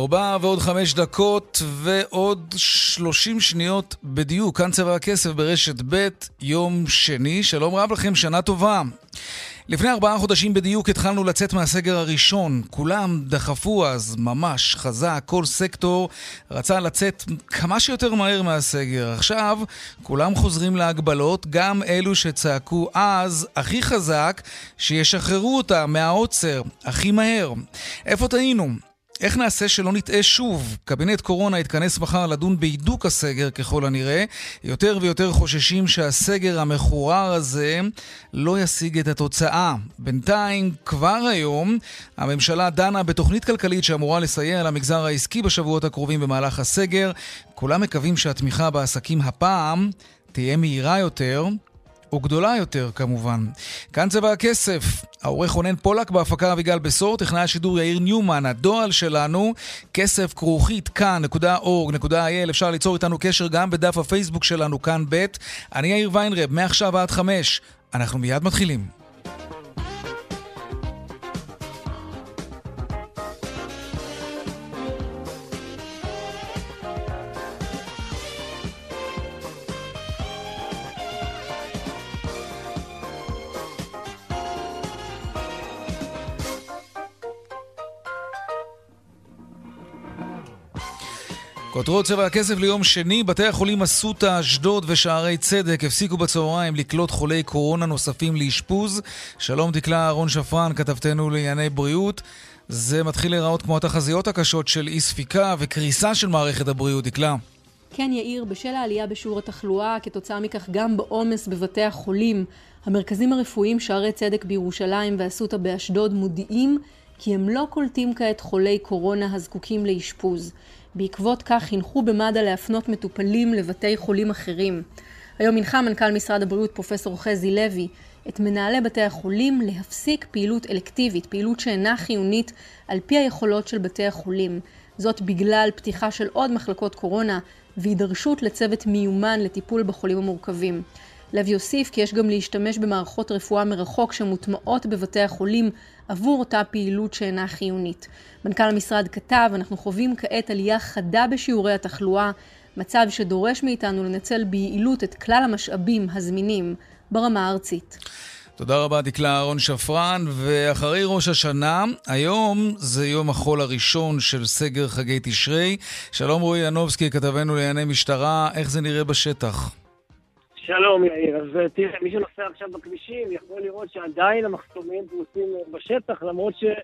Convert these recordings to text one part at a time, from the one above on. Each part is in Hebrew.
ארבע ועוד חמש דקות ועוד שלושים שניות בדיוק. כאן צבע הכסף ברשת ב', יום שני. שלום רב לכם, שנה טובה. לפני ארבעה חודשים בדיוק התחלנו לצאת מהסגר הראשון. כולם דחפו אז ממש חזק, כל סקטור רצה לצאת כמה שיותר מהר מהסגר. עכשיו כולם חוזרים להגבלות, גם אלו שצעקו אז הכי חזק, שישחררו אותם מהעוצר הכי מהר. איפה טעינו? איך נעשה שלא נטעה שוב? קבינט קורונה יתכנס מחר לדון בהידוק הסגר ככל הנראה. יותר ויותר חוששים שהסגר המחורר הזה לא ישיג את התוצאה. בינתיים, כבר היום, הממשלה דנה בתוכנית כלכלית שאמורה לסייע למגזר העסקי בשבועות הקרובים במהלך הסגר. כולם מקווים שהתמיכה בעסקים הפעם תהיה מהירה יותר, וגדולה יותר כמובן. כאן צבע הכסף, העורך רונן פולק בהפקה אביגל בשור, טכנאי השידור יאיר ניומן, הדועל שלנו, כסף כרוכית כאן.org.il, אפשר ליצור איתנו קשר גם בדף הפייסבוק שלנו כאן ב', אני יאיר ויינרב, מעכשיו עד חמש, אנחנו מיד מתחילים. כותרות צבע הכסף ליום שני, בתי החולים אסותא, אשדוד ושערי צדק הפסיקו בצהריים לקלוט חולי קורונה נוספים לאשפוז. שלום דקלה אהרון שפרן, כתבתנו לענייני בריאות. זה מתחיל להיראות כמו התחזיות הקשות של אי ספיקה וקריסה של מערכת הבריאות, דקלה. כן, יאיר, בשל העלייה בשיעור התחלואה, כתוצאה מכך גם בעומס בבתי החולים, המרכזים הרפואיים שערי צדק בירושלים ואסותא באשדוד מודיעים כי הם לא קולטים כעת חולי קורונה הזקוקים לאשפוז. בעקבות כך הנחו במד"א להפנות מטופלים לבתי חולים אחרים. היום הנחה מנכ"ל משרד הבריאות פרופסור חזי לוי את מנהלי בתי החולים להפסיק פעילות אלקטיבית, פעילות שאינה חיונית על פי היכולות של בתי החולים. זאת בגלל פתיחה של עוד מחלקות קורונה והידרשות לצוות מיומן לטיפול בחולים המורכבים. לוי הוסיף כי יש גם להשתמש במערכות רפואה מרחוק שמוטמעות בבתי החולים עבור אותה פעילות שאינה חיונית. מנכ"ל המשרד כתב, אנחנו חווים כעת עלייה חדה בשיעורי התחלואה, מצב שדורש מאיתנו לנצל ביעילות את כלל המשאבים הזמינים ברמה הארצית. תודה רבה, דקלה אהרון שפרן. ואחרי ראש השנה, היום זה יום החול הראשון של סגר חגי תשרי. שלום רועי ינובסקי, כתבנו לענייני משטרה, איך זה נראה בשטח? שלום יאיר, אז אה, תראה, מי שנוסע עכשיו בכבישים יכול לראות שעדיין המחסומים פרוסים אה, בשטח, למרות שזה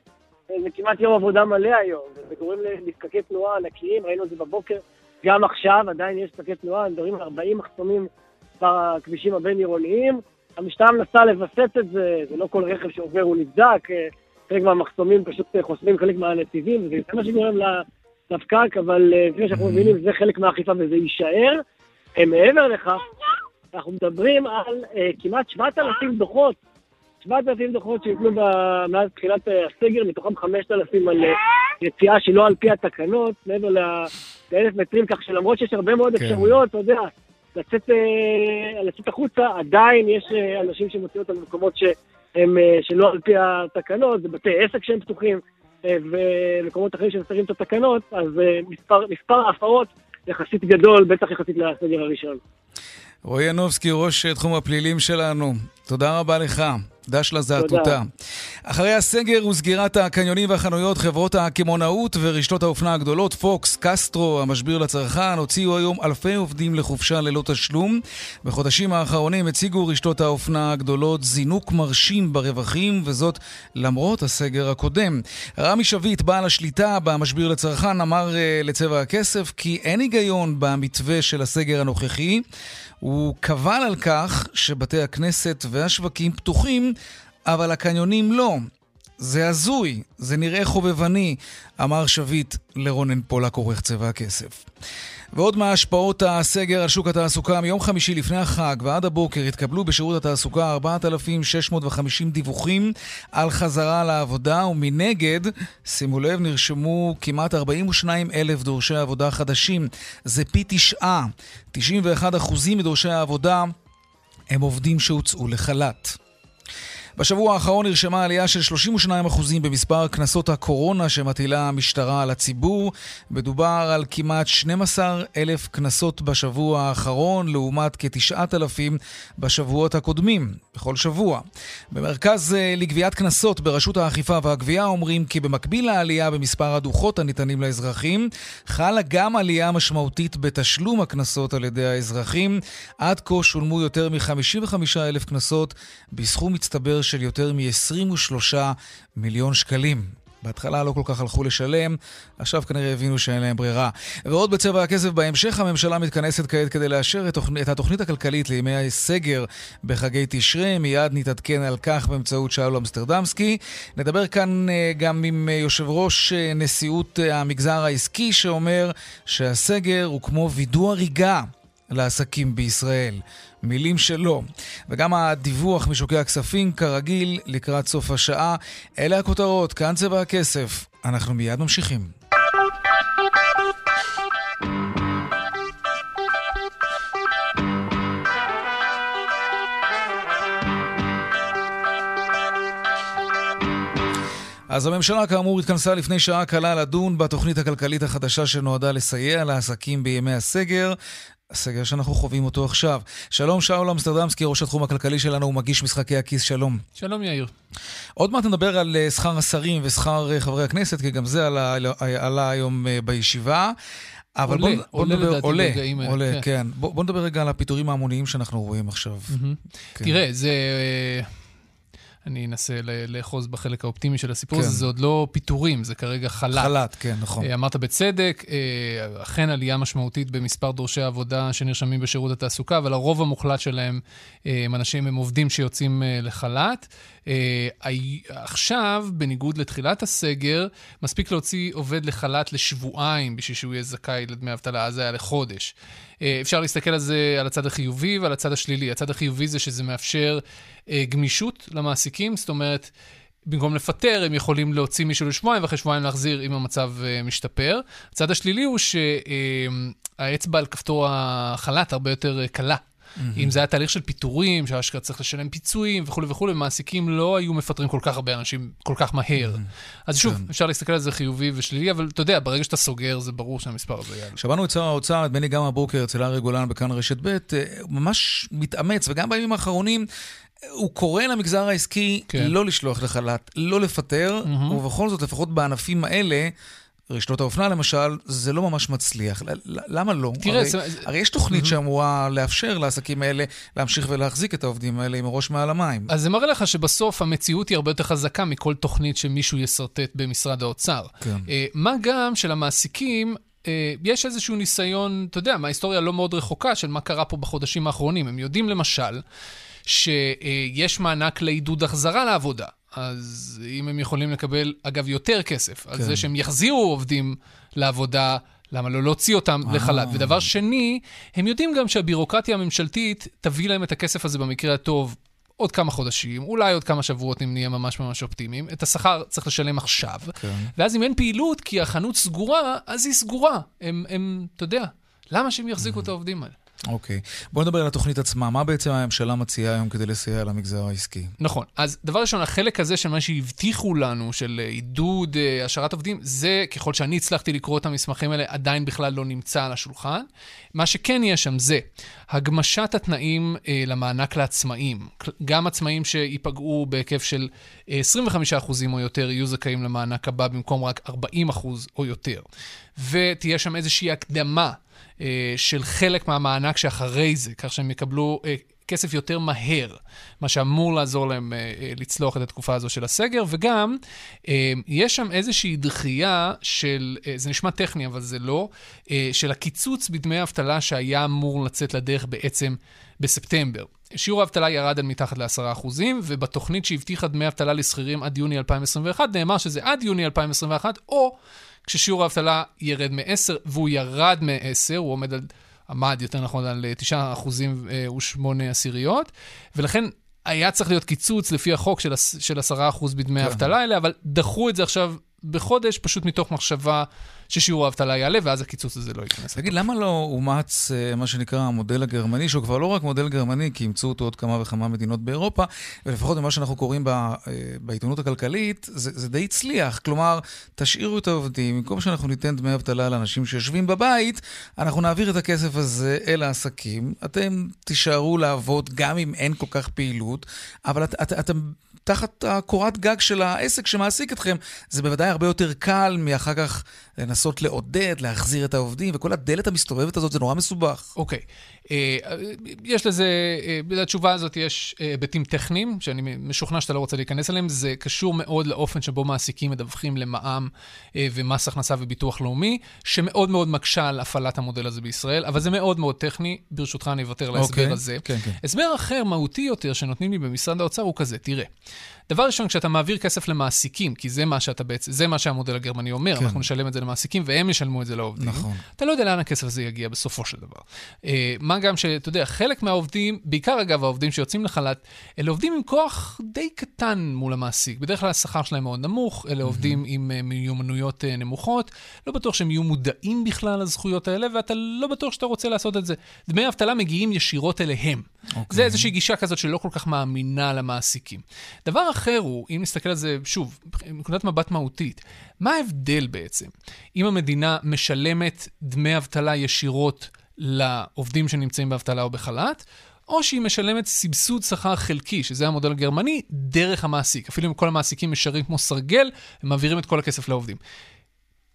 אה, כמעט יום עבודה מלא היום, וזה גורם לפקקי תנועה ענקיים, ראינו את זה בבוקר, גם עכשיו עדיין יש פקקי תנועה, מדברים על 40 מחסומים בכבישים הבין-עירוניים. המשטרה מנסה לווסת את זה, זה לא כל רכב שעובר הוא נבדק, חלק מהמחסומים פשוט חוסמים חלק מהנתיבים, וזה מה שגורם לפקק, אבל לפני שאנחנו מבינים, זה חלק מהאכיפה וזה יישאר. מעבר לכך, אנחנו מדברים על uh, כמעט 7,000 דוחות, 7,000 דוחות שניתנו מאז תחילת אה, הסגר, מתוכם 5,000 על uh, יציאה שלא על פי התקנות, מעבר לאלף מטרים, כך שלמרות שיש הרבה מאוד כן. אפשרויות, אתה יודע, לצאת, uh, לצאת החוצה, עדיין יש uh, אנשים שמוציאים אותם במקומות שהם uh, שלא על פי התקנות, זה בתי עסק שהם פתוחים, ומקומות אחרים שמסתרים את התקנות, אז מספר, מספר ההפרות יחסית גדול, בטח יחסית לסגר הראשון. רועי ינובסקי, ראש תחום הפלילים שלנו, תודה רבה לך. דש לזעתותה. אחרי הסגר וסגירת הקניונים והחנויות, חברות הקמעונאות ורשתות האופנה הגדולות, פוקס, קסטרו, המשביר לצרכן, הוציאו היום אלפי עובדים לחופשה ללא תשלום. בחודשים האחרונים הציגו רשתות האופנה הגדולות זינוק מרשים ברווחים, וזאת למרות הסגר הקודם. רמי שביט, בעל השליטה במשביר לצרכן, אמר uh, לצבע הכסף כי אין היגיון במתווה של הסגר הנוכחי. הוא קבל על כך שבתי הכנסת והשווקים פתוחים, אבל הקניונים לא. זה הזוי, זה נראה חובבני, אמר שביט לרונן פולק, עורך צבע הכסף. ועוד מהשפעות הסגר על שוק התעסוקה, מיום חמישי לפני החג ועד הבוקר התקבלו בשירות התעסוקה 4,650 דיווחים על חזרה לעבודה, ומנגד, שימו לב, נרשמו כמעט 42 אלף דורשי עבודה חדשים. זה פי תשעה. 91% מדורשי העבודה הם עובדים שהוצאו לחל"ת. בשבוע האחרון נרשמה עלייה של 32% במספר קנסות הקורונה שמטילה המשטרה על הציבור. מדובר על כמעט 12 אלף קנסות בשבוע האחרון, לעומת כ-9,000 בשבועות הקודמים, בכל שבוע. במרכז אה, לגביית קנסות ברשות האכיפה והגבייה אומרים כי במקביל לעלייה במספר הדוחות הניתנים לאזרחים, חלה גם עלייה משמעותית בתשלום הקנסות על ידי האזרחים. עד כה שולמו יותר מ-55 אלף קנסות בסכום מצטבר של יותר מ-23 מיליון שקלים. בהתחלה לא כל כך הלכו לשלם, עכשיו כנראה הבינו שאין להם ברירה. ועוד בצבע הכסף בהמשך, הממשלה מתכנסת כעת כדי לאשר את, את התוכנית הכלכלית לימי הסגר בחגי תשרי. מיד נתעדכן על כך באמצעות שאול אמסטרדמסקי. נדבר כאן אה, גם עם אה, יושב ראש אה, נשיאות המגזר העסקי, שאומר שהסגר הוא כמו וידוא הריגה לעסקים בישראל. מילים שלו. וגם הדיווח משוקי הכספים, כרגיל, לקראת סוף השעה. אלה הכותרות, כאן צבע הכסף. אנחנו מיד ממשיכים. אז הממשלה כאמור התכנסה לפני שעה קלה לדון בתוכנית הכלכלית החדשה שנועדה לסייע לעסקים בימי הסגר. הסגר שאנחנו חווים אותו עכשיו. שלום, שאול אמסטרדמסקי, ראש התחום הכלכלי שלנו, ומגיש משחקי הכיס, שלום. שלום, יאיר. עוד מעט נדבר על אה, שכר השרים ושכר אה, חברי הכנסת, כי גם זה עלה, עלה היום אה, בישיבה. אבל עולה, בוא, בוא עולה נדבר, לדעתי עולה, ברגעים האלה. עולה, כן. כן. בוא, בוא נדבר רגע על הפיטורים ההמוניים שאנחנו רואים עכשיו. Mm-hmm. כן. תראה, זה... אני אנסה לאחוז בחלק האופטימי של הסיפור הזה, כן. זה עוד לא פיטורים, זה כרגע חל"ת. חל"ת, כן, נכון. אה, אמרת בצדק, אה, אכן עלייה משמעותית במספר דורשי עבודה שנרשמים בשירות התעסוקה, אבל הרוב המוחלט שלהם אה, הם אנשים, הם עובדים שיוצאים לחל"ת. עכשיו, בניגוד לתחילת הסגר, מספיק להוציא עובד לחל"ת לשבועיים בשביל שהוא יהיה זכאי לדמי אבטלה, אז זה היה לחודש. אפשר להסתכל על זה, על הצד החיובי ועל הצד השלילי. הצד החיובי זה שזה מאפשר גמישות למעסיקים, זאת אומרת, במקום לפטר, הם יכולים להוציא מישהו לשבועיים, ואחרי שבועיים להחזיר אם המצב משתפר. הצד השלילי הוא שהאצבע על כפתור החל"ת הרבה יותר קלה. Mm-hmm. אם זה היה תהליך של פיטורים, שאשכרה צריך לשלם פיצויים וכולי וכולי, מעסיקים לא היו מפטרים כל כך הרבה אנשים כל כך מהר. Mm-hmm. אז שוב, כן. אפשר להסתכל על זה חיובי ושלילי, אבל אתה יודע, ברגע שאתה סוגר, זה ברור שהמספר הזה יעלה. שמענו את שר האוצר, נדמה לי גם הבוקר, אצל ארי גולן בכאן רשת ב', אה, ממש מתאמץ, וגם בימים האחרונים, הוא קורא למגזר העסקי כן. לא לשלוח לחל"ת, לא לפטר, mm-hmm. ובכל זאת, לפחות בענפים האלה, רשתות האופנה למשל, זה לא ממש מצליח. למה לא? תראה, הרי, זה... הרי יש תוכנית mm-hmm. שאמורה לאפשר לעסקים האלה להמשיך ולהחזיק את העובדים האלה עם הראש מעל המים. אז זה מראה לך שבסוף המציאות היא הרבה יותר חזקה מכל תוכנית שמישהו ישרטט במשרד האוצר. כן. אה, מה גם שלמעסיקים אה, יש איזשהו ניסיון, אתה יודע, מההיסטוריה לא מאוד רחוקה של מה קרה פה בחודשים האחרונים. הם יודעים למשל שיש מענק לעידוד החזרה לעבודה. אז אם הם יכולים לקבל, אגב, יותר כסף, כן. על זה שהם יחזירו עובדים לעבודה, למה לא להוציא אותם אה. לחל"ת? ודבר שני, הם יודעים גם שהבירוקרטיה הממשלתית תביא להם את הכסף הזה במקרה הטוב עוד כמה חודשים, אולי עוד כמה שבועות אם נהיה ממש ממש אופטימיים. את השכר צריך לשלם עכשיו. כן. ואז אם אין פעילות כי החנות סגורה, אז היא סגורה. הם, הם אתה יודע, למה שהם יחזיקו את העובדים האלה? אוקיי. בוא נדבר על התוכנית עצמה. מה בעצם הממשלה מציעה היום כדי לסייע למגזר העסקי? נכון. אז דבר ראשון, החלק הזה של מה שהבטיחו לנו, של עידוד אה, השארת עובדים, זה, ככל שאני הצלחתי לקרוא את המסמכים האלה, עדיין בכלל לא נמצא על השולחן. מה שכן יש שם זה הגמשת התנאים אה, למענק לעצמאים. גם עצמאים שייפגעו בהיקף של 25% או יותר יהיו זכאים למענק הבא במקום רק 40% או יותר. ותהיה שם איזושהי הקדמה אה, של חלק מהמענק שאחרי זה, כך שהם יקבלו אה, כסף יותר מהר, מה שאמור לעזור להם אה, לצלוח את התקופה הזו של הסגר, וגם יש שם איזושהי דחייה של, זה נשמע טכני אבל זה לא, של הקיצוץ בדמי אבטלה שהיה אמור לצאת לדרך בעצם בספטמבר. שיעור האבטלה ירד על מתחת ל-10%, ובתוכנית שהבטיחה דמי אבטלה לשכירים עד יוני 2021, נאמר שזה עד יוני 2021, או כששיעור האבטלה ירד מ-10, והוא ירד מ-10, הוא עומד על, עמד יותר נכון על 9 אחוזים אה, ושמונה עשיריות, ולכן היה צריך להיות קיצוץ לפי החוק של, של 10 אחוז בדמי כן. האבטלה האלה, אבל דחו את זה עכשיו בחודש, פשוט מתוך מחשבה ששיעור האבטלה יעלה, ואז הקיצוץ הזה לא ייכנס. תגיד, למה לא אומץ אה, מה שנקרא המודל הגרמני, שהוא כבר לא רק מודל גרמני, כי אימצו אותו עוד כמה וכמה מדינות באירופה, ולפחות ממה שאנחנו קוראים אה, בעיתונות הכלכלית, זה, זה די הצליח. כלומר, תשאירו את העובדים, במקום שאנחנו ניתן דמי אבטלה לאנשים שיושבים בבית, אנחנו נעביר את הכסף הזה אל העסקים. אתם תישארו לעבוד גם אם אין כל כך פעילות, אבל את, את, אתם תחת הקורת גג של העסק שמעסיק אתכם. זה בוודאי הרבה יותר קל מאחר כך לנסות לעודד, להחזיר את העובדים, וכל הדלת המסתובבת הזאת זה נורא מסובך. אוקיי. אה, יש לזה, אה, לתשובה הזאת יש אה, היבטים טכניים, שאני משוכנע שאתה לא רוצה להיכנס אליהם. זה קשור מאוד לאופן שבו מעסיקים מדווחים למע"מ ומס הכנסה וביטוח לאומי, שמאוד מאוד מקשה על הפעלת המודל הזה בישראל, אבל זה מאוד מאוד טכני. ברשותך, אני אוותר להסבר okay. אוקיי. הזה. כן, כן. הסבר אחר, מהותי יותר, שנותנים לי במשרד האוצר הוא כזה, תראה. דבר ראשון, כשאתה מעביר כסף למעסיקים, כי זה מה שאתה בעצם, זה מה שהמודל הגרמני אומר, כן. אנחנו נשלם את זה למעסיקים והם ישלמו את זה לעובדים. נכון. אתה לא יודע לאן הכסף הזה יגיע בסופו של דבר. אה, מה גם שאתה יודע, חלק מהעובדים, בעיקר אגב העובדים שיוצאים לחל"ת, אלה עובדים עם כוח די קטן מול המעסיק. בדרך כלל השכר שלהם מאוד נמוך, אלה עובדים עם אה, מיומנויות אה, נמוכות, לא בטוח שהם יהיו מודעים בכלל לזכויות האלה, ואתה לא בטוח שאתה רוצה לעשות את זה. דמי אבטלה מגיעים ישירות אליהם. Okay. אוקיי. זה איזושהי גישה כזאת שלא כל כך מאמינה למעסיקים. דבר אחר הוא, אם נסתכל על זה, שוב, מנקודת מבט מהותית, מה ההבדל בעצם? אם המדינה משלמת דמי אבטלה ישירות לעובדים שנמצאים באבטלה או בחל"ת, או שהיא משלמת סבסוד שכר חלקי, שזה המודל הגרמני, דרך המעסיק. אפילו אם כל המעסיקים משרים כמו סרגל, הם מעבירים את כל הכסף לעובדים.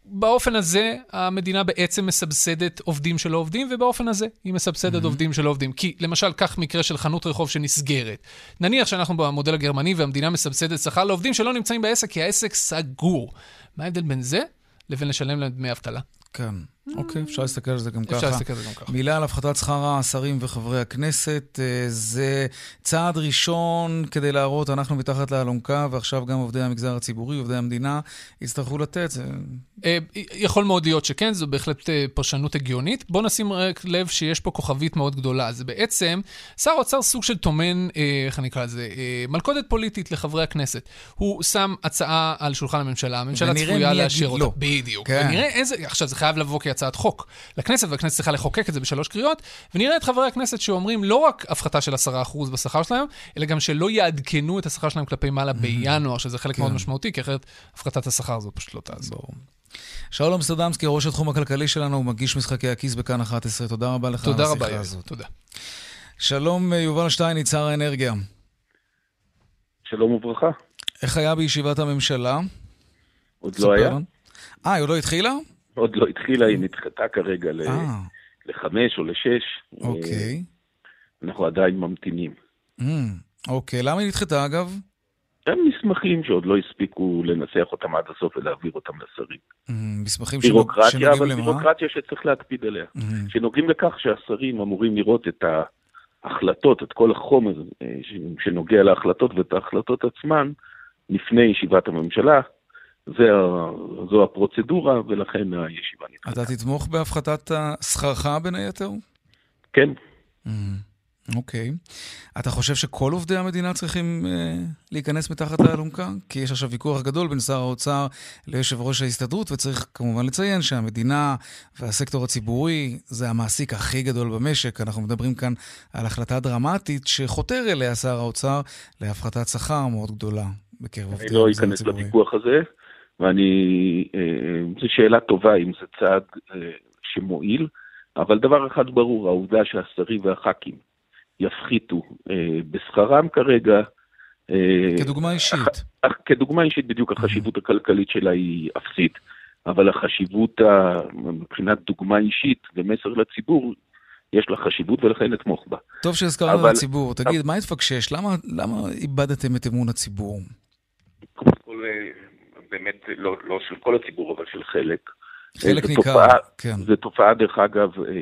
באופן הזה, המדינה בעצם מסבסדת עובדים שלא עובדים, ובאופן הזה היא מסבסדת mm-hmm. עובדים שלא עובדים. כי למשל, קח מקרה של חנות רחוב שנסגרת. נניח שאנחנו במודל הגרמני והמדינה מסבסדת שכר לעובדים שלא נמצאים בעסק, כי העסק סגור. מה ההבדל בין זה לבין לשלם להם דמי אבטלה? כן. אוקיי, אפשר להסתכל על זה גם ככה. אפשר להסתכל על זה גם ככה. מילה על הפחתת שכר השרים וחברי הכנסת. אה, זה צעד ראשון כדי להראות, אנחנו מתחת לאלונקה, ועכשיו גם עובדי המגזר הציבורי, עובדי המדינה, יצטרכו לתת. זה... אה, יכול מאוד להיות שכן, זו בהחלט אה, פרשנות הגיונית. בואו נשים רק לב שיש פה כוכבית מאוד גדולה. זה בעצם, שר האוצר סוג של טומן, איך אני אקרא לזה, מלכודת פוליטית לחברי הכנסת. הוא שם הצעה על שולחן הממשלה, הממשלה צפויה לאשר אותה. לא. בדיוק. כן. ונראה איזה, עכשיו זה חייב לבוא כהצעת חוק לכנסת, והכנסת צריכה לחוקק את זה בשלוש קריאות, ונראה את חברי הכנסת שאומרים לא רק הפחתה של 10% בשכר שלהם, אלא גם שלא יעדכנו את השכר שלהם כלפי מעלה בינואר, שזה חלק מאוד כן. משמעותי, כי אחרת הפחתת השכר הזו פשוט לא תעזור. שלום סטרדמסקי, ראש התחום הכלכלי שלנו, הוא מגיש משחקי הכיס בכאן 11. תודה רבה לך על השיחה הזאת. תודה. שלום, יובל שטייניץ, שר האנרגיה. שלום וברכה. איך היה בישיבת הממשלה? עוד לא היה. אה, היא עוד לא התחילה? עוד לא התחילה, היא נדחתה כרגע אה. לחמש או לשש. אוקיי. אנחנו עדיין ממתינים. Mm, אוקיי, למה היא נדחתה אגב? הם מסמכים שעוד לא הספיקו לנסח אותם עד הסוף ולהעביר אותם לשרים. Mm, מסמכים בירוקרטיה, שנוגעים אבל למה? בירוקרטיה שצריך להקפיד עליה. Mm. שנוגעים לכך שהשרים אמורים לראות את ההחלטות, את כל החומר אה, שנוגע להחלטות ואת ההחלטות עצמן לפני ישיבת הממשלה, זה, זו הפרוצדורה, ולכן הישיבה נדחתה. אתה תתמוך בהפחתת שכרך בין היתר? כן. Mm-hmm. אוקיי. Okay. אתה חושב שכל עובדי המדינה צריכים אה, להיכנס מתחת לאלונקה? כי יש עכשיו ויכוח גדול בין שר האוצר ליושב ראש ההסתדרות, וצריך כמובן לציין שהמדינה והסקטור הציבורי זה המעסיק הכי גדול במשק. אנחנו מדברים כאן על החלטה דרמטית שחותר אליה שר האוצר להפחתת שכר מאוד גדולה בקרב עובדי המגזר הציבורי. אני לא אכנס לוויכוח הזה, ואני... אה, זו שאלה טובה אם זה צעד אה, שמועיל. אבל דבר אחד ברור, העובדה שהשרים והח"כים יפחיתו אה, בשכרם כרגע... אה, כדוגמה אישית. כדוגמה אישית, בדיוק החשיבות הכלכלית שלה היא אפסית, אבל החשיבות, ה, מבחינת דוגמה אישית ומסר לציבור, יש לה חשיבות ולכן נתמוך בה. טוב שהזכרנו אבל... לציבור. תגיד, אבל... מה התפקשש? למה, למה איבדתם את אמון הציבור? קודם כל, אה, באמת, לא, לא של כל הציבור, אבל של חלק. חלק ניכר, תופעה, כן. זו תופעה, דרך אגב, אה,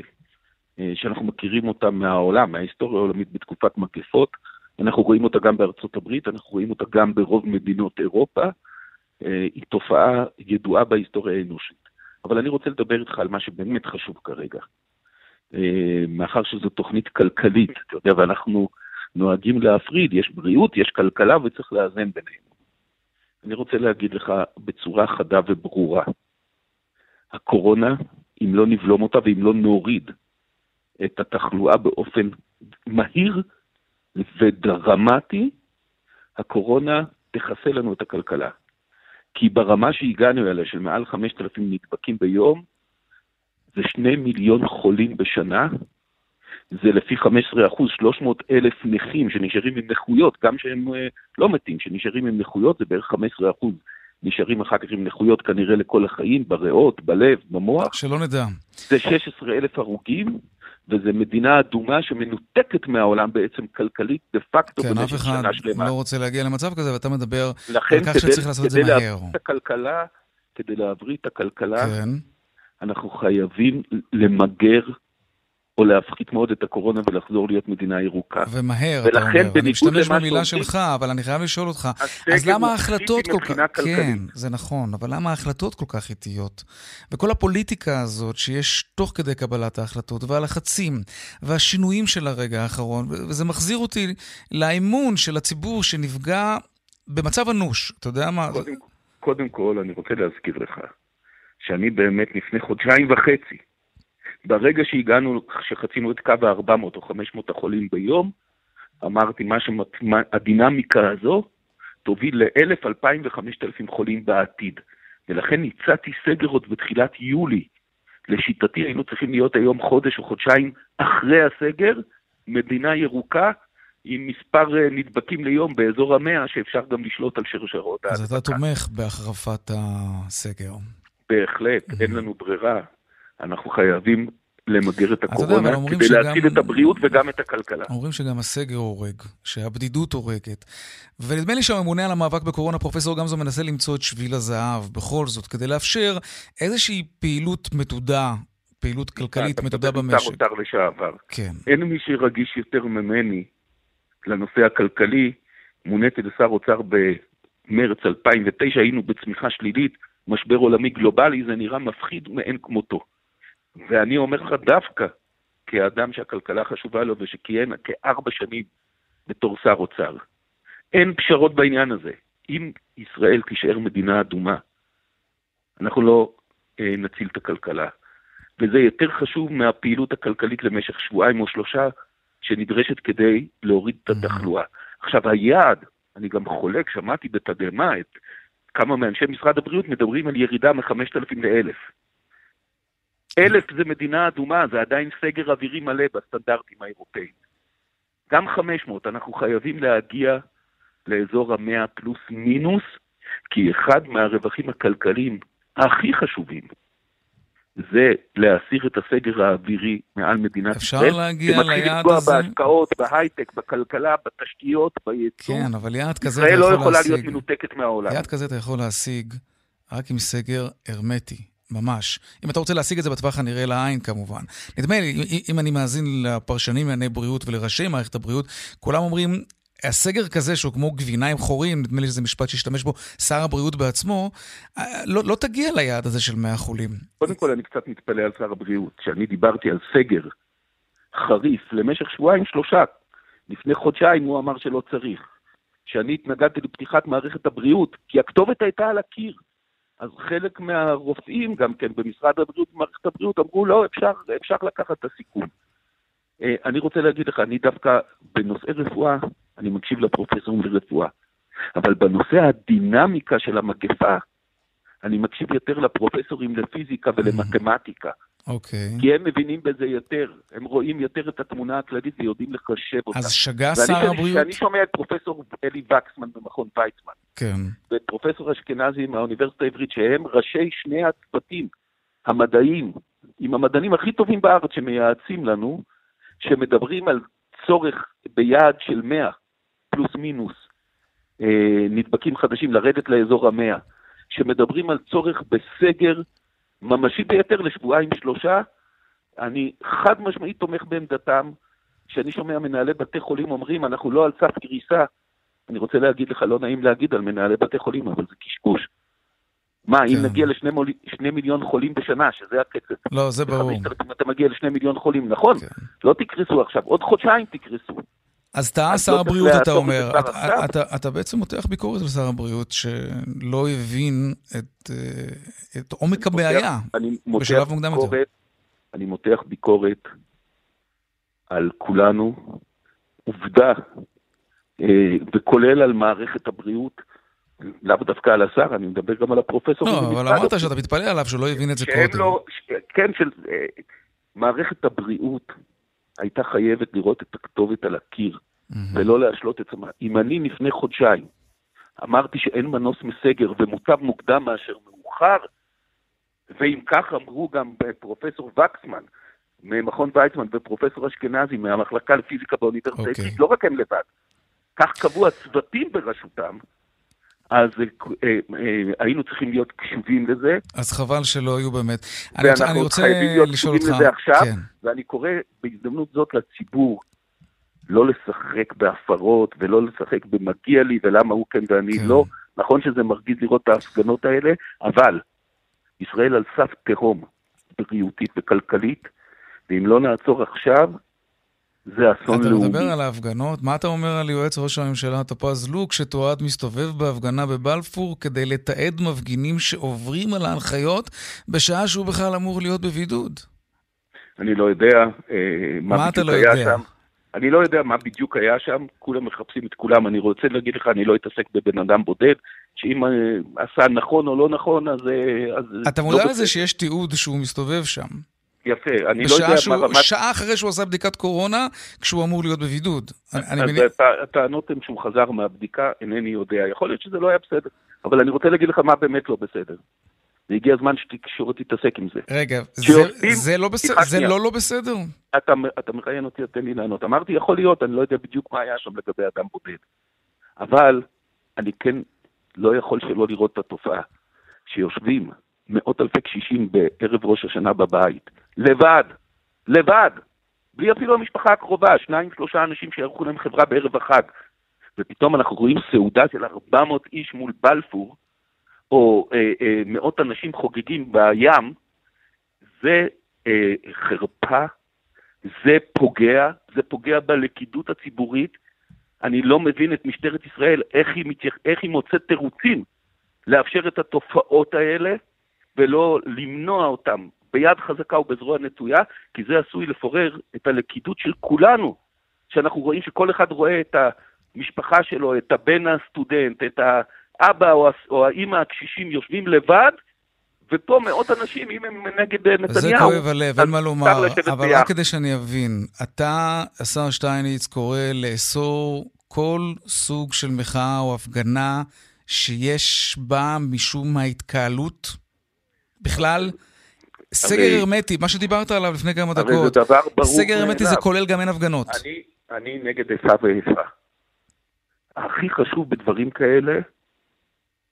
אה, שאנחנו מכירים אותה מהעולם, מההיסטוריה העולמית בתקופת מגפות. אנחנו רואים אותה גם בארצות הברית, אנחנו רואים אותה גם ברוב מדינות אירופה. אה, היא תופעה ידועה בהיסטוריה האנושית. אבל אני רוצה לדבר איתך על מה שבאמת חשוב כרגע. מאחר שזו תוכנית כלכלית, אתה יודע, ואנחנו נוהגים להפריד, יש בריאות, יש כלכלה וצריך לאזן ביניהם. אני רוצה להגיד לך בצורה חדה וברורה, הקורונה, אם לא נבלום אותה ואם לא נוריד את התחלואה באופן מהיר ודרמטי, הקורונה תכסה לנו את הכלכלה. כי ברמה שהגענו אליה, של מעל 5,000 נדבקים ביום, זה 2 מיליון חולים בשנה, זה לפי 15 אחוז, 300 אלף נכים שנשארים עם נכויות, גם שהם אה, לא מתים, שנשארים עם נכויות, זה בערך 15 אחוז נשארים אחר כך עם נכויות כנראה לכל החיים, בריאות, בלב, במוח. שלא נדע. זה 16 אלף הרוגים, וזו מדינה אדומה שמנותקת מהעולם בעצם כלכלית דה פקטו כן, במשך שנה שלמה. כן, אף אחד לא רוצה להגיע למצב כזה, ואתה מדבר על כך שצריך לעשות את זה מהר. לכן, כדי להבריא את הכלכלה, כן. אנחנו חייבים למגר או להפחית מאוד את הקורונה ולחזור להיות מדינה ירוקה. ומהר, אתה אומר. אני משתמש במילה שלך, אבל אני חייב לשאול אותך, אז למה ההחלטות כל כך... כן, זה נכון, אבל למה ההחלטות כל כך איטיות? וכל הפוליטיקה הזאת שיש תוך כדי קבלת ההחלטות, והלחצים, והשינויים של הרגע האחרון, וזה מחזיר אותי לאמון של הציבור שנפגע במצב אנוש, אתה יודע מה? קודם, קודם כל, אני רוצה להזכיר לך, שאני באמת לפני חודשיים וחצי, ברגע שהגענו, שחצינו את קו ה-400 או 500 החולים ביום, אמרתי, מה שהדינמיקה הזו תוביל ל-1,000, 2,000 ו-5,000 חולים בעתיד. ולכן הצעתי סגר עוד בתחילת יולי. לשיטתי היינו צריכים להיות היום חודש או חודשיים אחרי הסגר, מדינה ירוקה עם מספר אה, נדבקים ליום באזור המאה, שאפשר גם לשלוט על שרשרות ההדבקה. אז אתה תומך בהחרפת הסגר. בהחלט, אין לנו ברירה. אנחנו חייבים למגר את הקורונה כדי שגם... להציל את הבריאות וגם את הכלכלה. אומרים שגם הסגר הורג, שהבדידות הורגת. ונדמה לי שהממונה על המאבק בקורונה, פרופסור גמזו, מנסה למצוא את שביל הזהב בכל זאת, כדי לאפשר איזושהי פעילות מתודה, פעילות כלכלית מתודה במשק. שר אוצר לשעבר. כן. אין מי שרגיש יותר ממני לנושא הכלכלי. מוניתי לשר אוצר במרץ 2009, היינו בצמיחה שלילית, משבר עולמי גלובלי, זה נראה מפחיד מאין כמותו. ואני אומר לך דווקא, כאדם שהכלכלה חשובה לו ושכיהן כארבע שנים בתור שר אוצר, אין פשרות בעניין הזה. אם ישראל תישאר מדינה אדומה, אנחנו לא אה, נציל את הכלכלה. וזה יותר חשוב מהפעילות הכלכלית למשך שבועיים או שלושה שנדרשת כדי להוריד את התחלואה. עכשיו, היעד, אני גם חולק, שמעתי בתדהמה את כמה מאנשי משרד הבריאות מדברים על ירידה מ-5,000 ל-1,000. אלף זה מדינה אדומה, זה עדיין סגר אווירי מלא בסטנדרטים האירופאיים. גם 500, אנחנו חייבים להגיע לאזור המאה פלוס מינוס, כי אחד מהרווחים הכלכליים הכי חשובים זה להסיר את הסגר האווירי מעל מדינת אפשר ישראל. אפשר להגיע ליעד הזה? שמתחיל לפגוע בהשקעות, בהייטק, בכלכלה, בתשתיות, בייצור. כן, אבל יעד כזה אתה יכול להשיג... ישראל לא יכולה להיות מנותקת מהעולם. יעד כזה אתה יכול להשיג רק עם סגר הרמטי. ממש. אם אתה רוצה להשיג את זה בטווח הנראה לעין כמובן. נדמה לי, אם אני מאזין לפרשנים לענייני בריאות ולראשי מערכת הבריאות, כולם אומרים, הסגר כזה שהוא כמו גבינה עם חורים, נדמה לי שזה משפט שהשתמש בו שר הבריאות בעצמו, אה, לא, לא תגיע ליעד הזה של 100 חולים. קודם כל אני קצת מתפלא על שר הבריאות. כשאני דיברתי על סגר חריף למשך שבועיים שלושה, לפני חודשיים הוא אמר שלא צריך. שאני התנגדתי לפתיחת מערכת הבריאות, כי הכתובת הייתה על הקיר. אז חלק מהרופאים גם כן במשרד הבריאות, במערכת הבריאות, אמרו, לא, אפשר, אפשר לקחת את הסיכון. אה, אני רוצה להגיד לך, אני דווקא בנושאי רפואה, אני מקשיב לפרופסורים לרפואה, אבל בנושא הדינמיקה של המגפה, אני מקשיב יותר לפרופסורים לפיזיקה ולמתמטיקה. אוקיי. כי הם מבינים בזה יותר, הם רואים יותר את התמונה הכללית ויודעים לחשב אותה. אז שגה שר הבריאות? כשאני שומע את פרופסור אלי וקסמן במכון ויצמן, כן. ואת פרופסור אשכנזי מהאוניברסיטה העברית, שהם ראשי שני הצוותים המדעיים, עם המדענים הכי טובים בארץ שמייעצים לנו, שמדברים על צורך ביעד של 100 פלוס מינוס אה, נדבקים חדשים, לרדת לאזור המאה, שמדברים על צורך בסגר ממשי ביותר לשבועיים שלושה, אני חד משמעית תומך בעמדתם. כשאני שומע מנהלי בתי חולים אומרים, אנחנו לא על סף קריסה, אני רוצה להגיד לך, לא נעים להגיד על מנהלי בתי חולים, אבל זה קשקוש. מה, כן. אם נגיע לשני מול... מיליון חולים בשנה, שזה הקצב. לא, זה ברור. אתה מגיע לשני מיליון חולים, נכון? כן. לא תקרסו עכשיו, עוד חודשיים תקרסו. אז טעה שר לא הבריאות, אתה אומר. אתה, בעצם מותח ביקורת על שר הבריאות, שלא הבין את, אה, עומק הבעיה בשלב מוקדם יותר. אני מותח ביקורת על כולנו, עובדה, אה, וכולל על מערכת הבריאות, לאו דווקא על השר, אני מדבר גם על הפרופסור. לא, אבל אמרת שאתה מתפלא עליו שלא הבין את זה קודם. לא, כן, של אה, מערכת הבריאות הייתה חייבת לראות את הכתובת על הקיר, mm-hmm. ולא להשלות את עצמה. אם אני לפני חודשיים אמרתי שאין מנוס מסגר ומוטב מוקדם מאשר מאוחר, ואם כך אמרו גם פרופסור וקסמן ממכון ויצמן ופרופסור אשכנזי מהמחלקה לפיזיקה באוניברסיטה okay. אוקיי. לא רק הם לבד, כך קבעו הצוותים בראשותם, אז אה, אה, היינו צריכים להיות קשובים לזה. אז חבל שלא היו באמת. ואנחנו רוצה חייבים להיות קשובים לזה עכשיו, כן. ואני קורא בהזדמנות זאת לציבור לא לשחק בהפרות ולא לשחק במגיע לי ולמה הוא כן ואני כן. לא. נכון שזה מרגיז לראות את ההפגנות האלה, אבל ישראל על סף תהום בריאותית וכלכלית, ואם לא נעצור עכשיו, זה אסון אתה לאומי. אתה מדבר על ההפגנות, מה אתה אומר על יועץ ראש הממשלה טופז לוק, שתועד מסתובב בהפגנה בבלפור כדי לתעד מפגינים שעוברים על ההנחיות, בשעה שהוא בכלל אמור להיות בבידוד? אני לא יודע אה, מה, מה בדיוק לא היה יודע? שם. אני לא יודע מה בדיוק היה שם, כולם מחפשים את כולם. אני רוצה להגיד לך, אני לא אתעסק בבן אדם בודד, שאם אה, עשה נכון או לא נכון, אז... אה, אז אתה מודע לא לזה שיש תיעוד שהוא מסתובב שם. יפה, אני לא יודע שהוא, מה רמת... שעה אחרי שהוא עשה בדיקת קורונה, כשהוא אמור להיות בבידוד. אני מבין... הטענות הן שהוא חזר מהבדיקה, אינני יודע. יכול להיות שזה לא היה בסדר, אבל אני רוצה להגיד לך מה באמת לא בסדר. והגיע הזמן שתקשורת תתעסק עם זה. רגע, זה, זה, לא, בסדר, זה לא לא בסדר? אתה, אתה מראיין אותי, תן לי לענות. אמרתי, יכול להיות, אני לא יודע בדיוק מה היה שם לגבי אדם בודד. אבל אני כן לא יכול שלא לראות את התופעה שיושבים מאות אלפי קשישים בערב ראש השנה בבית, לבד, לבד, בלי אפילו המשפחה הקרובה, שניים, שלושה אנשים שיערכו להם חברה בערב החג. ופתאום אנחנו רואים סעודה של 400 איש מול בלפור, או אה, אה, מאות אנשים חוגגים בים, זה אה, חרפה, זה פוגע, זה פוגע בלכידות הציבורית. אני לא מבין את משטרת ישראל, איך היא, מתייח, איך היא מוצאת תירוצים לאפשר את התופעות האלה, ולא למנוע אותם ביד חזקה ובזרוע נטויה, כי זה עשוי לפורר את הלכידות של כולנו, שאנחנו רואים שכל אחד רואה את המשפחה שלו, את הבן הסטודנט, את האבא או, או האימא הקשישים יושבים לבד, ופה מאות אנשים, אם הם נגד נתניהו, זה כואב הלב, אין מה לומר, אבל. רק כדי שאני אבין, אתה, השר שטייניץ, קורא לאסור כל סוג של מחאה או הפגנה שיש בה משום ההתקהלות? בכלל, סגר הרמטי, מה שדיברת עליו לפני כמה דקות, סגר הרמטי זה כולל גם אין הפגנות. אני, אני נגד איפה ואיפה. הכי חשוב בדברים כאלה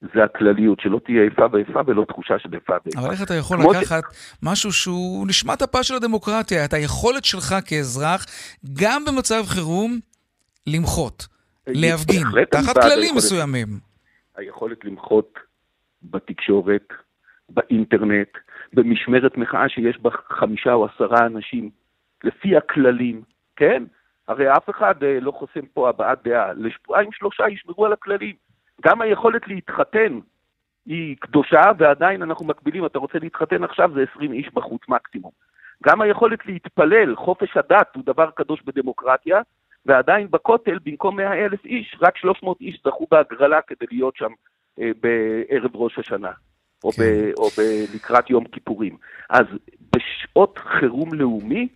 זה הכלליות, שלא תהיה איפה ואיפה ולא תחושה של איפה ואיפה. אבל איך אתה יכול לקחת משהו שהוא נשמת אפה של הדמוקרטיה, את היכולת שלך כאזרח, גם במצב חירום, למחות, להפגין, תחת כללים מסוימים. היכולת למחות בתקשורת, באינטרנט, במשמרת מחאה שיש בה חמישה או עשרה אנשים, לפי הכללים, כן? הרי אף אחד לא חוסם פה הבעת דעה. לשבועיים שלושה ישמרו על הכללים. גם היכולת להתחתן היא קדושה, ועדיין אנחנו מקבילים, אתה רוצה להתחתן עכשיו, זה 20 איש בחוץ מקסימום. גם היכולת להתפלל, חופש הדת הוא דבר קדוש בדמוקרטיה, ועדיין בכותל, במקום 100 אלף איש, רק 300 איש זכו בהגרלה כדי להיות שם אה, בערב ראש השנה, או, כן. ב, או ב, לקראת יום כיפורים. אז בשעות חירום לאומי,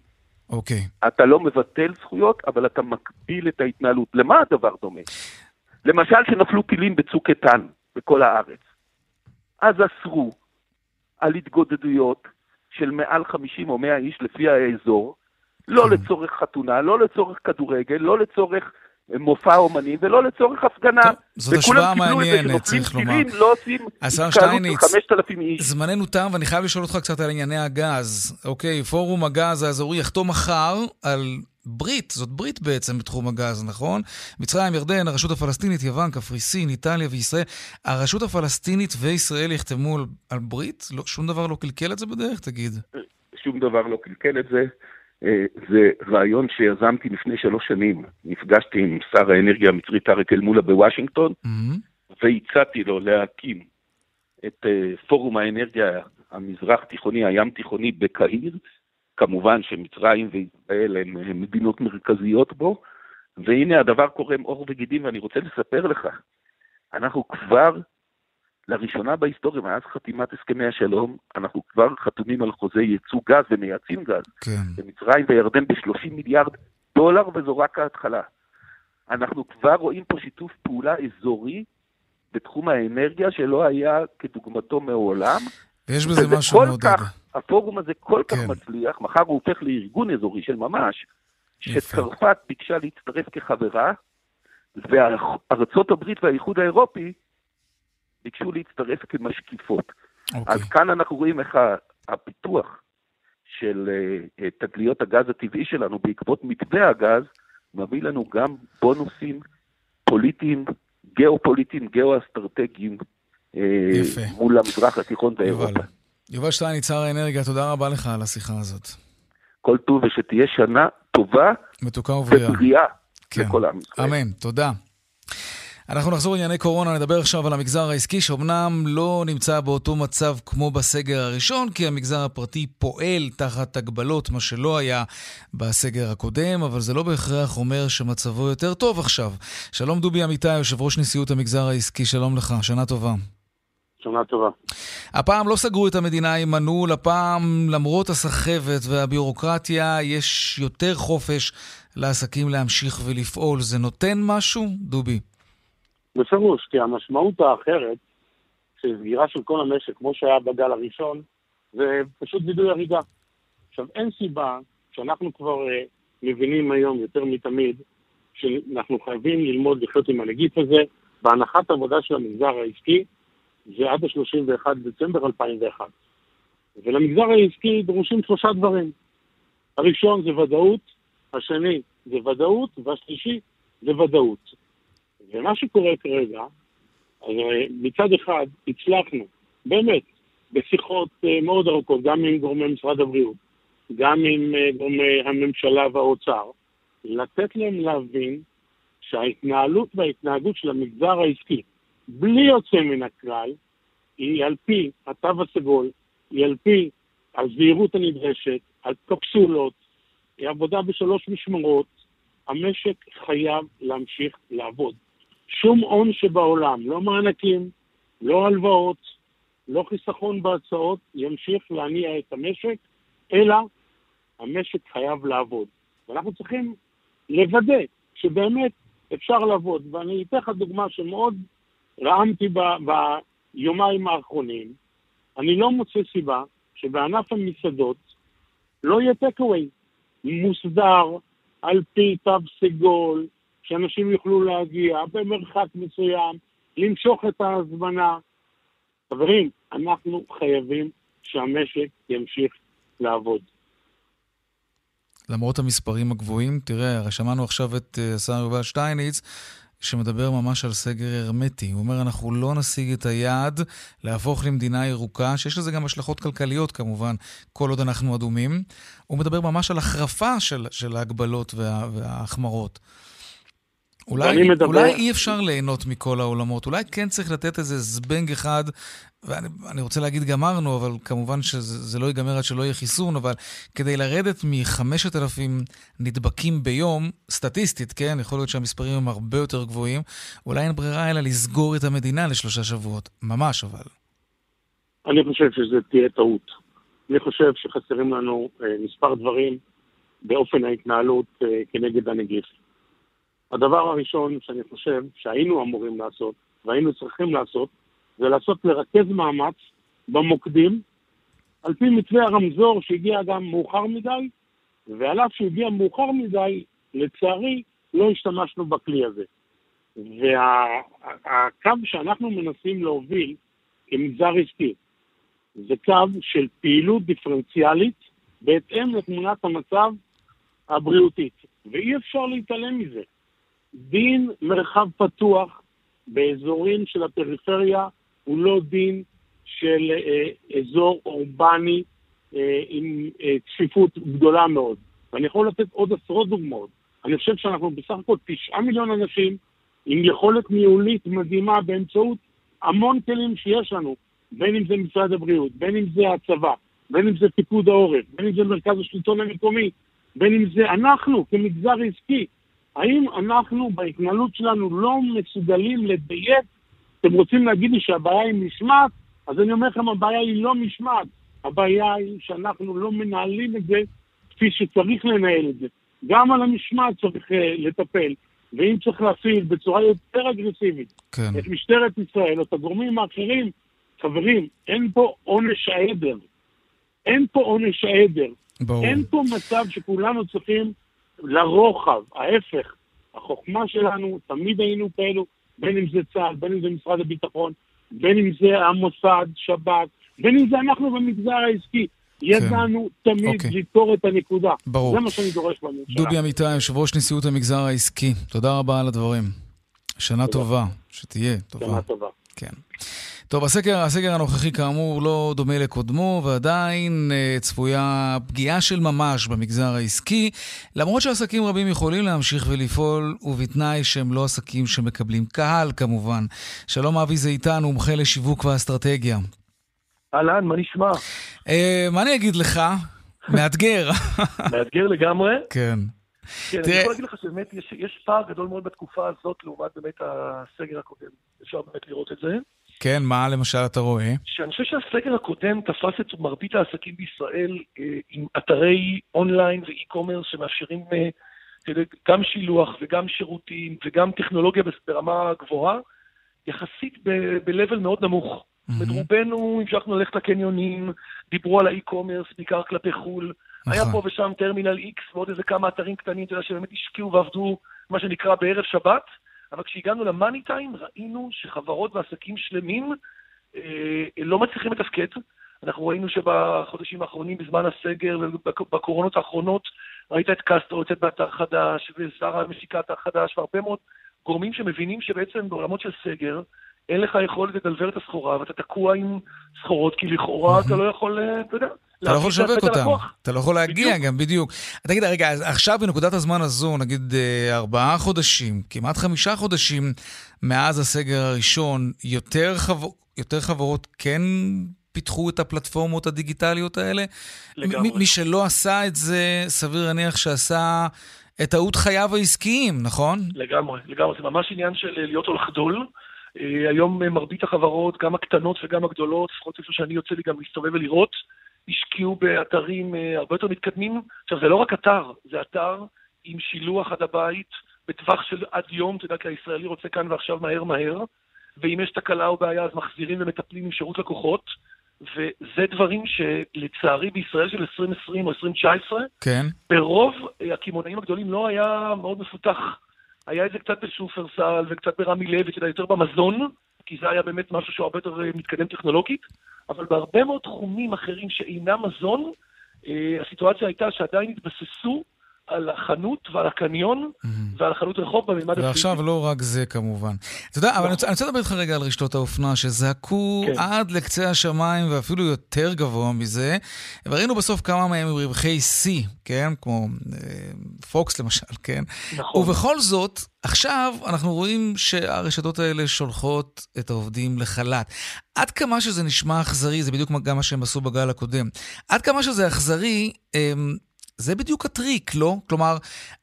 אוקיי. אתה לא מבטל זכויות, אבל אתה מקביל את ההתנהלות. למה הדבר דומה? למשל, שנפלו טילים בצוק איתן בכל הארץ. אז אסרו על התגודדויות של מעל 50 או 100 איש לפי האזור, לא כן. לצורך חתונה, לא לצורך כדורגל, לא לצורך מופע אומנים ולא לצורך הפגנה. טוב, זאת השוואה מעניינת, צריך לומר. טילים, לא עושים התקהלות של 5,000 איש. זמננו תם, ואני חייב לשאול אותך קצת על ענייני הגז. אוקיי, פורום הגז האזורי יחתום מחר על ברית, זאת ברית בעצם בתחום הגז, נכון? מצרים, ירדן, הרשות הפלסטינית, יוון, קפריסין, איטליה וישראל. הרשות הפלסטינית וישראל יחתמו על, על ברית? לא, שום דבר לא קלקל את זה בדרך, תגיד. שום דבר לא קלקל את זה. אה, זה רעיון שיזמתי לפני שלוש שנים. נפגשתי עם שר האנרגיה המצרי טארק אל-מולה בוושינגטון, mm-hmm. והצעתי לו להקים את אה, פורום האנרגיה המזרח תיכוני, הים תיכוני בקהיר, כמובן שמצרים וישראל הן מדינות מרכזיות בו, והנה הדבר קורם עור וגידים, ואני רוצה לספר לך, אנחנו כבר, לראשונה בהיסטוריה, מאז חתימת הסכמי השלום, אנחנו כבר חתומים על חוזי ייצוא גז ומייצאים גז. כן. במצרים וירדן ב-30 מיליארד דולר, וזו רק ההתחלה. אנחנו כבר רואים פה שיתוף פעולה אזורי בתחום האנרגיה שלא היה כדוגמתו מעולם. ויש בזה משהו מאוד... כך, הפורום הזה כל כך כן. מצליח, מחר הוא הופך לארגון אזורי של ממש, שצרפת ביקשה להצטרף כחברה, וארצות הברית והאיחוד האירופי ביקשו להצטרף כמשקיפות. אוקיי. אז כאן אנחנו רואים איך הפיתוח של uh, תגליות הגז הטבעי שלנו בעקבות מתווה הגז, מביא לנו גם בונוסים פוליטיים, גיאופוליטיים, גיאו-אסטרטגיים, uh, מול המזרח התיכון ואירופה. יובל שטייניץ, שר האנרגיה, תודה רבה לך על השיחה הזאת. כל טוב ושתהיה שנה טובה. מתוקה ובריאה. ובריאה כן. לכל עם ישראל. אמן, תודה. אנחנו נחזור לענייני קורונה, נדבר עכשיו על המגזר העסקי, שאומנם לא נמצא באותו מצב כמו בסגר הראשון, כי המגזר הפרטי פועל תחת הגבלות, מה שלא היה בסגר הקודם, אבל זה לא בהכרח אומר שמצבו יותר טוב עכשיו. שלום דובי אמיתי, יושב ראש נשיאות המגזר העסקי, שלום לך, שנה טובה. שנה טובה. הפעם לא סגרו את המדינה עם מנעול, הפעם למרות הסחבת והביורוקרטיה יש יותר חופש לעסקים להמשיך ולפעול. זה נותן משהו, דובי? בפירוש, כי המשמעות האחרת של סגירה של כל המשק, כמו שהיה בגל הראשון, זה פשוט וידוי הריגה. עכשיו, אין סיבה שאנחנו כבר uh, מבינים היום יותר מתמיד שאנחנו חייבים ללמוד לחיות עם הנגיף הזה, בהנחת עבודה של המגזר העסקי, זה עד ה-31 דצמבר 2001. ולמגזר העסקי דרושים שלושה דברים. הראשון זה ודאות, השני זה ודאות, והשלישי זה ודאות. ומה שקורה כרגע, אז מצד אחד הצלחנו, באמת, בשיחות אה, מאוד ארוכות, גם עם גורמי משרד הבריאות, גם עם אה, גורמי הממשלה והאוצר, לתת להם להבין שההתנהלות וההתנהגות של המגזר העסקי בלי יוצא מן הכלל, היא על פי התו הסגול, היא על פי הזהירות הנדרשת, על קפסולות, היא עבודה בשלוש משמרות, המשק חייב להמשיך לעבוד. שום הון שבעולם, לא מענקים, לא הלוואות, לא חיסכון בהצעות, ימשיך להניע את המשק, אלא המשק חייב לעבוד. ואנחנו צריכים לוודא שבאמת אפשר לעבוד. ואני אתן לך דוגמה שמאוד רעמתי ביומיים האחרונים, אני לא מוצא סיבה שבענף המסעדות לא יהיה טקאווי מוסדר על פי תו סגול, שאנשים יוכלו להגיע במרחק מסוים, למשוך את ההזמנה. חברים, אנחנו חייבים שהמשק ימשיך לעבוד. למרות המספרים הגבוהים, תראה, שמענו עכשיו את אה, השר יובל שטייניץ, שמדבר ממש על סגר הרמטי. הוא אומר, אנחנו לא נשיג את היעד להפוך למדינה ירוקה, שיש לזה גם השלכות כלכליות כמובן, כל עוד אנחנו אדומים. הוא מדבר ממש על החרפה של, של ההגבלות וה, וההחמרות. אולי, מדבר... אולי אי אפשר ליהנות מכל העולמות, אולי כן צריך לתת איזה זבנג אחד, ואני רוצה להגיד גמרנו, אבל כמובן שזה לא ייגמר עד שלא יהיה חיסון, אבל כדי לרדת מ-5,000 נדבקים ביום, סטטיסטית, כן, יכול להיות שהמספרים הם הרבה יותר גבוהים, אולי אין ברירה אלא לסגור את המדינה לשלושה שבועות, ממש אבל. אני חושב שזה תהיה טעות. אני חושב שחסרים לנו אה, מספר דברים באופן ההתנהלות אה, כנגד הנגיף. הדבר הראשון שאני חושב שהיינו אמורים לעשות, והיינו צריכים לעשות, זה לעשות לרכז מאמץ במוקדים, על פי מתווה הרמזור שהגיע גם מאוחר מדי, ועל אף שהגיע מאוחר מדי, לצערי לא השתמשנו בכלי הזה. והקו וה, שאנחנו מנסים להוביל כמגזר עסקי זה קו של פעילות דיפרנציאלית בהתאם לתמונת המצב הבריאותית, ואי אפשר להתעלם מזה. דין מרחב פתוח באזורים של הפריפריה הוא לא דין של אה, אזור אורבני אה, עם אה, צפיפות גדולה מאוד. ואני יכול לתת עוד עשרות דוגמאות. אני חושב שאנחנו בסך הכל תשעה מיליון אנשים עם יכולת ניהולית מדהימה באמצעות המון כלים שיש לנו, בין אם זה משרד הבריאות, בין אם זה הצבא, בין אם זה פיקוד העורף, בין אם זה מרכז השלטון המקומי, בין אם זה אנחנו כמגזר עסקי, האם אנחנו בהתנהלות שלנו לא מסוגלים לדייק? אתם רוצים להגיד לי שהבעיה היא משמעת? אז אני אומר לכם, הבעיה היא לא משמעת. הבעיה היא שאנחנו לא מנהלים את זה כפי שצריך לנהל את זה. גם על המשמעת צריך uh, לטפל, ואם צריך להפעיל בצורה יותר אגרסיבית כן. את משטרת ישראל או את הגורמים האחרים, חברים, אין פה עונש העדר. אין פה עונש העדר. ברור. אין פה מצב שכולנו צריכים לרוחב, ההפך. החוכמה שלנו, תמיד היינו כאלו, בין אם זה צה"ל, בין אם זה משרד הביטחון, בין אם זה המוסד, שב"כ, בין אם זה אנחנו במגזר העסקי. כן. ידענו תמיד okay. אוקיי. לתפור את הנקודה. ברור. זה מה שאני דורש בממשלה. דובי אמיתי, יושב ראש נשיאות המגזר העסקי, תודה רבה על הדברים. שנה. טובה, שתהיה טובה. שנה טובה. כן. טוב, הסקר, הסקר הנוכחי כאמור לא דומה לקודמו, ועדיין uh, צפויה פגיעה של ממש במגזר העסקי, למרות שעסקים רבים יכולים להמשיך ולפעול, ובתנאי שהם לא עסקים שמקבלים קהל כמובן. שלום אבי זיתן, מומחה לשיווק ואסטרטגיה. אהלן, מה נשמע? Uh, מה אני אגיד לך? מאתגר. מאתגר לגמרי? כן. כן. אני יכול להגיד לך שבאמת יש, יש פער גדול מאוד בתקופה הזאת לעומת באמת הסגר הקודם. אפשר באמת לראות את זה. כן, מה למשל אתה רואה? שאני חושב שהסגר הקודם תפס את מרבית העסקים בישראל אה, עם אתרי אונליין ואי-קומרס שמאפשרים אה, גם שילוח וגם שירותים וגם טכנולוגיה ברמה גבוהה, יחסית ב-level מאוד נמוך. Mm-hmm. רובנו המשכנו ללכת לקניונים, דיברו על האי-קומרס, בעיקר כלפי חו"ל. נכון. היה פה ושם טרמינל X ועוד איזה כמה אתרים קטנים, אתה יודע, שבאמת השקיעו ועבדו, מה שנקרא, בערב שבת. אבל כשהגענו למאני טיים ראינו שחברות ועסקים שלמים אה, לא מצליחים לתפקד. אנחנו ראינו שבחודשים האחרונים, בזמן הסגר ובקורונות האחרונות, ראית את קסטרו יוצאת באתר חדש, ושרה משיקה אתר חדש, והרבה מאוד גורמים שמבינים שבעצם בעולמות של סגר, אין לך יכולת לדלבר את הסחורה, ואתה תקוע עם סחורות, כי לכאורה אתה לא יכול, אה, אתה יודע, אתה לא יכול לשווק אותם, אתה לא יכול להגיע גם, בדיוק. תגיד, רגע, עכשיו בנקודת הזמן הזו, נגיד אה, ארבעה חודשים, כמעט חמישה חודשים מאז הסגר הראשון, יותר, חבר... יותר חברות כן פיתחו את הפלטפורמות הדיגיטליות האלה? לגמרי. מי שלא עשה את זה, סביר להניח שעשה את טעות חייו העסקיים, נכון? לגמרי, לגמרי. זה ממש עניין של להיות או לחדול. אה, היום מרבית החברות, גם הקטנות וגם הגדולות, לפחות איפה שאני יוצא לי גם להסתובב ולראות, השקיעו באתרים אה, הרבה יותר מתקדמים. עכשיו, זה לא רק אתר, זה אתר עם שילוח עד הבית בטווח של עד יום, אתה יודע, כי הישראלי רוצה כאן ועכשיו מהר מהר, ואם יש תקלה או בעיה אז מחזירים ומטפלים עם שירות לקוחות, וזה דברים שלצערי בישראל של 2020 או 2019, כן. ברוב הקמעונאים הגדולים לא היה מאוד מפותח. היה את זה קצת בשופרסל וקצת ברמי לוי, יודע, יותר במזון, כי זה היה באמת משהו שהוא הרבה יותר אה, מתקדם טכנולוגית, אבל בהרבה מאוד תחומים אחרים שאינם מזון, אה, הסיטואציה הייתה שעדיין התבססו על החנות ועל הקניון mm-hmm. ועל החנות רחוב בממד הפיזי. ועכשיו לא רק זה כמובן. אתה יודע, אבל אני רוצה, אני רוצה לדבר איתך רגע על רשתות האופנה, שזעקו כן. עד לקצה השמיים ואפילו יותר גבוה מזה, וראינו בסוף כמה מהם עם רווחי שיא, כן? כמו אה, פוקס למשל, כן? נכון. ובכל זאת, עכשיו אנחנו רואים שהרשתות האלה שולחות את העובדים לחל"ת. עד כמה שזה נשמע אכזרי, זה בדיוק גם מה שהם עשו בגל הקודם, עד כמה שזה אכזרי, אמ, זה בדיוק הטריק, לא? כלומר,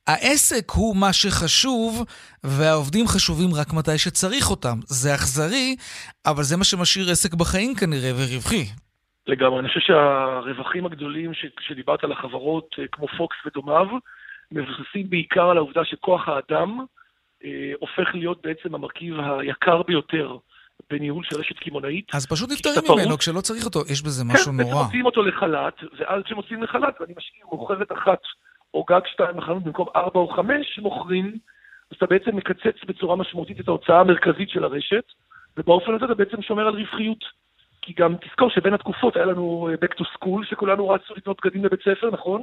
העסק הוא מה שחשוב, והעובדים חשובים רק מתי שצריך אותם. זה אכזרי, אבל זה מה שמשאיר עסק בחיים כנראה, ורווחי. לגמרי. אני חושב שהרווחים הגדולים ש... שדיברת על החברות, אה, כמו פוקס ודומיו, מבוססים בעיקר על העובדה שכוח האדם אה, הופך להיות בעצם המרכיב היקר ביותר בניהול של רשת קמעונאית. אז פשוט נפטרים ממנו כשלא צריך אותו, יש בזה משהו כן, נורא. כן, מוציאים אותו לחל"ת, ואז כשמוציאים לחל"ת, ואני משאיר מוכרת אחת או גג שתיים בחנות במקום ארבע או חמש מוכרים, אז אתה בעצם מקצץ בצורה משמעותית את ההוצאה המרכזית של הרשת, ובאופן הזה אתה בעצם שומר על רווחיות. כי גם תזכור שבין התקופות היה לנו אה, back to school, שכולנו רצו לקנות בגדים לבית ספר, נכון?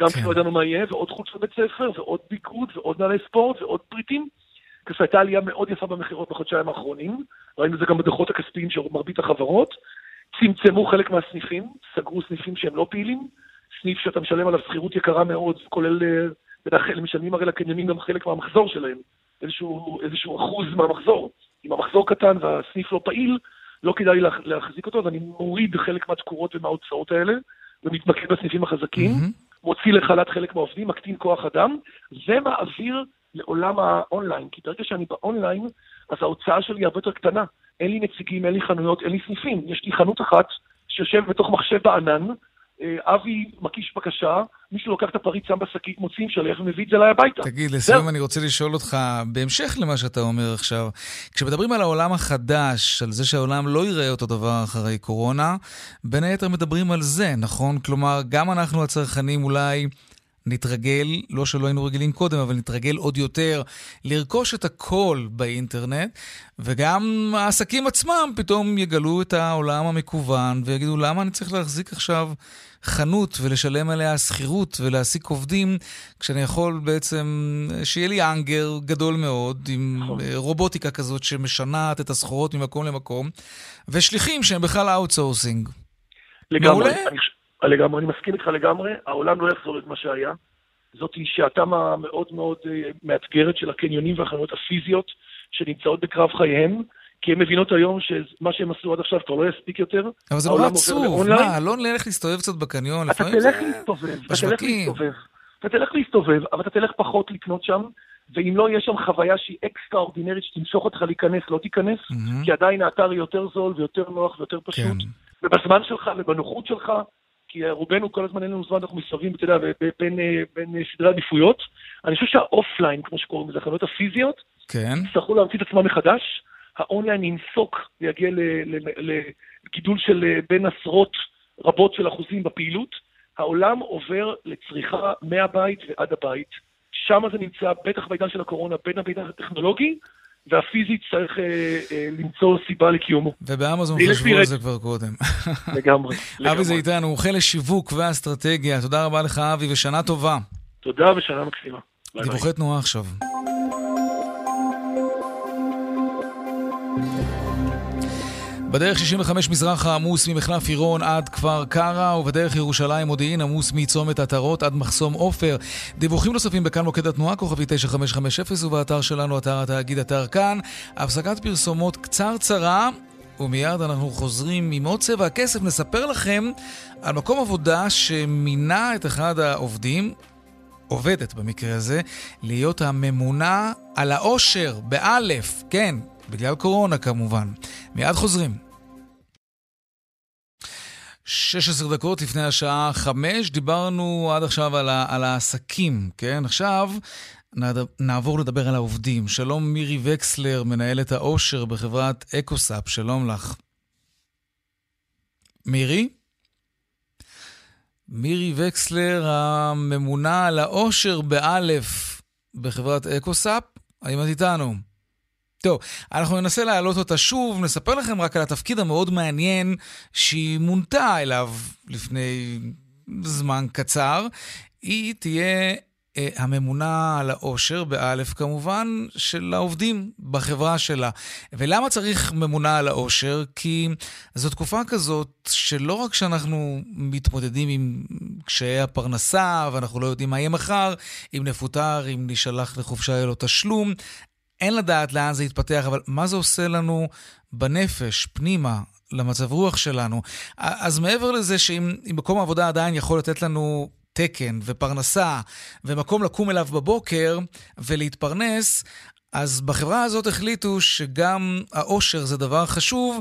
גם כן. לא ידענו מה יהיה, ועוד חוץ לבית ספר, ועוד ביקוד, ועוד נעלי ספורט, ועוד פריטים. כזו הייתה עלייה מאוד יפה במכירות בחודשיים האחרונים, ראינו את זה גם בדוחות הכספיים של מרבית החברות, צמצמו חלק מהסניפים, סגרו סניפים שהם לא פעילים, סניף שאתה משלם עליו שכירות יקרה מאוד, כולל, בדרך משלמים הרי לקניונים גם חלק מהמחזור שלהם, איזשהו, איזשהו אחוז מהמחזור. אם המחזור קטן והסניף לא פעיל, לא כדאי להחזיק אותו, אז אני מוריד חלק מהתקורות ומההוצאות האלה, ומתמקד בסניפים החזקים, mm-hmm. מוציא לחל"ת חלק מהעובדים, מקטין כוח אדם, ומעביר לעולם האונליין, כי ברגע שאני באונליין, אז ההוצאה שלי הרבה יותר קטנה. אין לי נציגים, אין לי חנויות, אין לי סניפים. יש לי חנות אחת שיושב בתוך מחשב בענן, אה, אבי מקיש בקשה, מישהו לוקח את הפריט, שם בשקית, מוציא שלך ומביא את זה אליי הביתה. תגיד, לסיום אני רוצה לשאול אותך, בהמשך למה שאתה אומר עכשיו, כשמדברים על העולם החדש, על זה שהעולם לא ייראה אותו דבר אחרי קורונה, בין היתר מדברים על זה, נכון? כלומר, גם אנחנו הצרכנים אולי... נתרגל, לא שלא היינו רגילים קודם, אבל נתרגל עוד יותר לרכוש את הכל באינטרנט, וגם העסקים עצמם פתאום יגלו את העולם המקוון ויגידו, למה אני צריך להחזיק עכשיו חנות ולשלם עליה שכירות ולהעסיק עובדים, כשאני יכול בעצם, שיהיה לי האנגר גדול מאוד, עם נכון. רובוטיקה כזאת שמשנעת את הסחורות ממקום למקום, ושליחים שהם בכלל outsourcing. לגמרי. מעולה. לגמרי, אני מסכים איתך לגמרי, העולם לא יחזור אל מה שהיה. זאת שעתם המאוד מאוד אה, מאתגרת של הקניונים והחנויות הפיזיות שנמצאות בקרב חייהם, כי הן מבינות היום שמה שהם עשו עד עכשיו כבר לא יספיק יותר. אבל זה נורא עצוב, מה, לא נלך להסתובב קצת בקניון, אתה תלך להסתובב, אתה תלך להסתובב. אתה תלך להסתובב, אבל אתה תלך פחות לקנות שם, ואם לא יהיה שם חוויה שהיא אקסטרה אורדינרית שתמשוך אותך להיכנס, לא תיכנס, כי עדיין האתר יותר זול ויותר נוח ויותר פשוט. כן. ובזמן שלך ובנוחות שלך, כי רובנו כל הזמן אין לנו זמן, אנחנו מסתובבים, אתה יודע, בין, אה, בין סדרי עדיפויות. אני חושב שהאופליין, כמו שקוראים לזה, החנויות הפיזיות, כן. יצטרכו להמציא את עצמם מחדש. האונליין ינסוק ויגיע לגידול של אה, בין עשרות רבות של אחוזים בפעילות. העולם עובר לצריכה מהבית ועד הבית. שם זה נמצא, בטח בעידן של הקורונה, בין הבעידן הטכנולוגי והפיזית צריך אה, אה, למצוא סיבה לקיומו. ובאמזון חשבו על זה כבר קודם. לגמרי. אבי זיתן, מומחה לשיווק ואסטרטגיה. תודה רבה לך, אבי, ושנה טובה. תודה ושנה מקסימה. דיווחי תנועה עכשיו. בדרך 65 מזרחה עמוס ממחלף עירון עד כפר קרע, ובדרך ירושלים מודיעין עמוס מצומת עטרות עד מחסום עופר. דיווחים נוספים בכאן מוקד התנועה, כוכבי 9550, ובאתר שלנו, אתר התאגיד, אתר כאן. הפסקת פרסומות קצרצרה, ומיד אנחנו חוזרים עם עוד צבע הכסף. נספר לכם על מקום עבודה שמינה את אחד העובדים, עובדת במקרה הזה, להיות הממונה על העושר, באלף, כן, בגלל קורונה כמובן. מיד חוזרים. 16 דקות לפני השעה 5, דיברנו עד עכשיו על, ה, על העסקים, כן? עכשיו נעבור לדבר על העובדים. שלום מירי וקסלר, מנהלת העושר בחברת אקוסאפ, שלום לך. מירי? מירי וקסלר, הממונה על העושר באלף בחברת אקוסאפ, האם את איתנו? טוב, אנחנו ננסה להעלות אותה שוב, נספר לכם רק על התפקיד המאוד מעניין שהיא מונתה אליו לפני זמן קצר. היא תהיה אה, הממונה על העושר, באלף כמובן, של העובדים בחברה שלה. ולמה צריך ממונה על העושר? כי זו תקופה כזאת שלא רק שאנחנו מתמודדים עם קשיי הפרנסה, ואנחנו לא יודעים מה יהיה מחר, אם נפוטר, אם נשלח לחופשה ללא תשלום, אין לדעת לאן זה יתפתח, אבל מה זה עושה לנו בנפש, פנימה, למצב רוח שלנו? אז מעבר לזה שאם מקום העבודה עדיין יכול לתת לנו תקן ופרנסה ומקום לקום אליו בבוקר ולהתפרנס, אז בחברה הזאת החליטו שגם העושר זה דבר חשוב,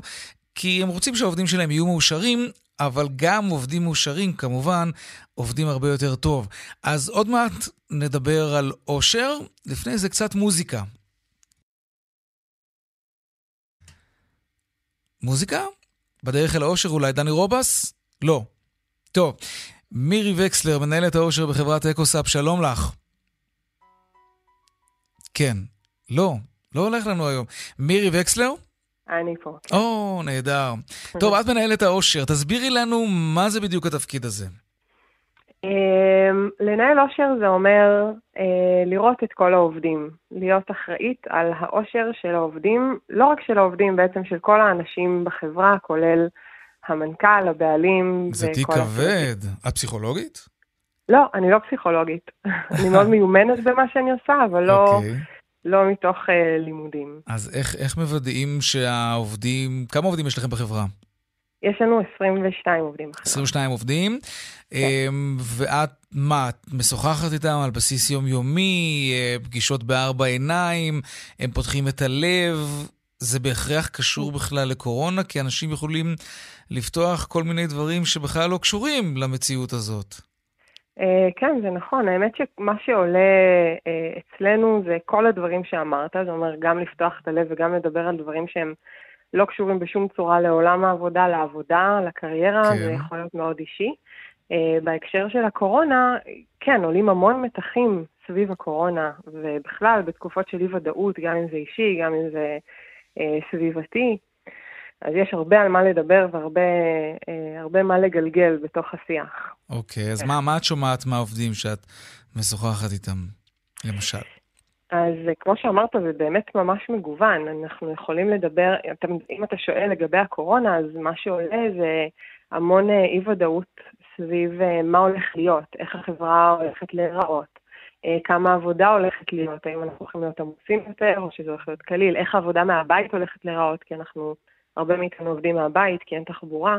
כי הם רוצים שהעובדים שלהם יהיו מאושרים, אבל גם עובדים מאושרים, כמובן, עובדים הרבה יותר טוב. אז עוד מעט נדבר על עושר, לפני זה קצת מוזיקה. מוזיקה? בדרך אל העושר אולי דני רובס? לא. טוב, מירי וקסלר, מנהלת העושר בחברת אקוסאפ, שלום לך. כן. לא, לא הולך לנו היום. מירי וקסלר? אני פה. כן. או, נהדר. טוב, את מנהלת העושר, תסבירי לנו מה זה בדיוק התפקיד הזה. אמ, לנהל עושר זה אומר אה, לראות את כל העובדים, להיות אחראית על העושר של העובדים, לא רק של העובדים, בעצם של כל האנשים בחברה, כולל המנכ"ל, הבעלים. זה תיק כבד. את פסיכולוגית? לא, אני לא פסיכולוגית. אני מאוד מיומנת במה שאני עושה, אבל לא, okay. אוקיי. לא מתוך uh, לימודים. אז איך, איך מוודאים שהעובדים, כמה עובדים יש לכם בחברה? יש לנו 22 עובדים בחברה. 22 עובדים. כן. ואת, מה, את משוחחת איתם על בסיס יומיומי, אה, פגישות בארבע עיניים, הם פותחים את הלב. זה בהכרח קשור בכלל לקורונה, כי אנשים יכולים לפתוח כל מיני דברים שבכלל לא קשורים למציאות הזאת. אה, כן, זה נכון. האמת שמה שעולה אה, אצלנו זה כל הדברים שאמרת, זה אומר גם לפתוח את הלב וגם לדבר על דברים שהם לא קשורים בשום צורה לעולם העבודה, לעבודה, לקריירה, כן. זה יכול להיות מאוד אישי. אה, בהקשר של הקורונה, כן, עולים המון מתחים סביב הקורונה, ובכלל בתקופות של אי-ודאות, גם אם זה אישי, גם אם זה אה, סביבתי. אז יש הרבה על מה לדבר והרבה אה, מה לגלגל בתוך השיח. אוקיי, okay, אז מה, מה את שומעת מהעובדים שאת משוחחת איתם, למשל? אז כמו שאמרת, זה באמת ממש מגוון. אנחנו יכולים לדבר, אם אתה שואל לגבי הקורונה, אז מה שעולה זה המון אה, אי-ודאות סביב אה, מה הולך להיות, איך החברה הולכת להיראות, אה, כמה עבודה הולכת להיות, האם אנחנו הולכים להיות עמוסים יותר, או שזה הולך להיות קליל, איך העבודה מהבית הולכת להיראות, כי אנחנו, הרבה מאיתנו עובדים מהבית, כי אין תחבורה,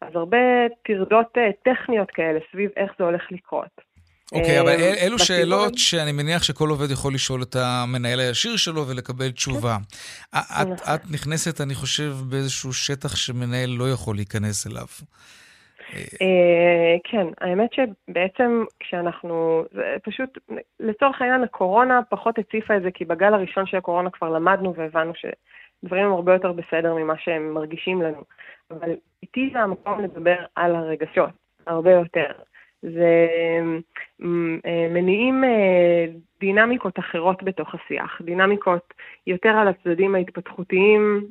אז הרבה טרדות טכניות כאלה סביב איך זה הולך לקרות. אוקיי, okay, אבל אל, אלו שאלות שאני מניח שכל עובד יכול לשאול את המנהל הישיר שלו ולקבל תשובה. את, נכון. את נכנסת, אני חושב, באיזשהו שטח שמנהל לא יכול להיכנס אליו. אה, כן, האמת שבעצם כשאנחנו, פשוט, לצורך העניין הקורונה פחות הציפה את זה, כי בגל הראשון של הקורונה כבר למדנו והבנו שדברים הם הרבה יותר בסדר ממה שהם מרגישים לנו. אבל איתי זה המקום לדבר על הרגשות, הרבה יותר. זה אה, מניעים אה, דינמיקות אחרות בתוך השיח, דינמיקות יותר על הצדדים ההתפתחותיים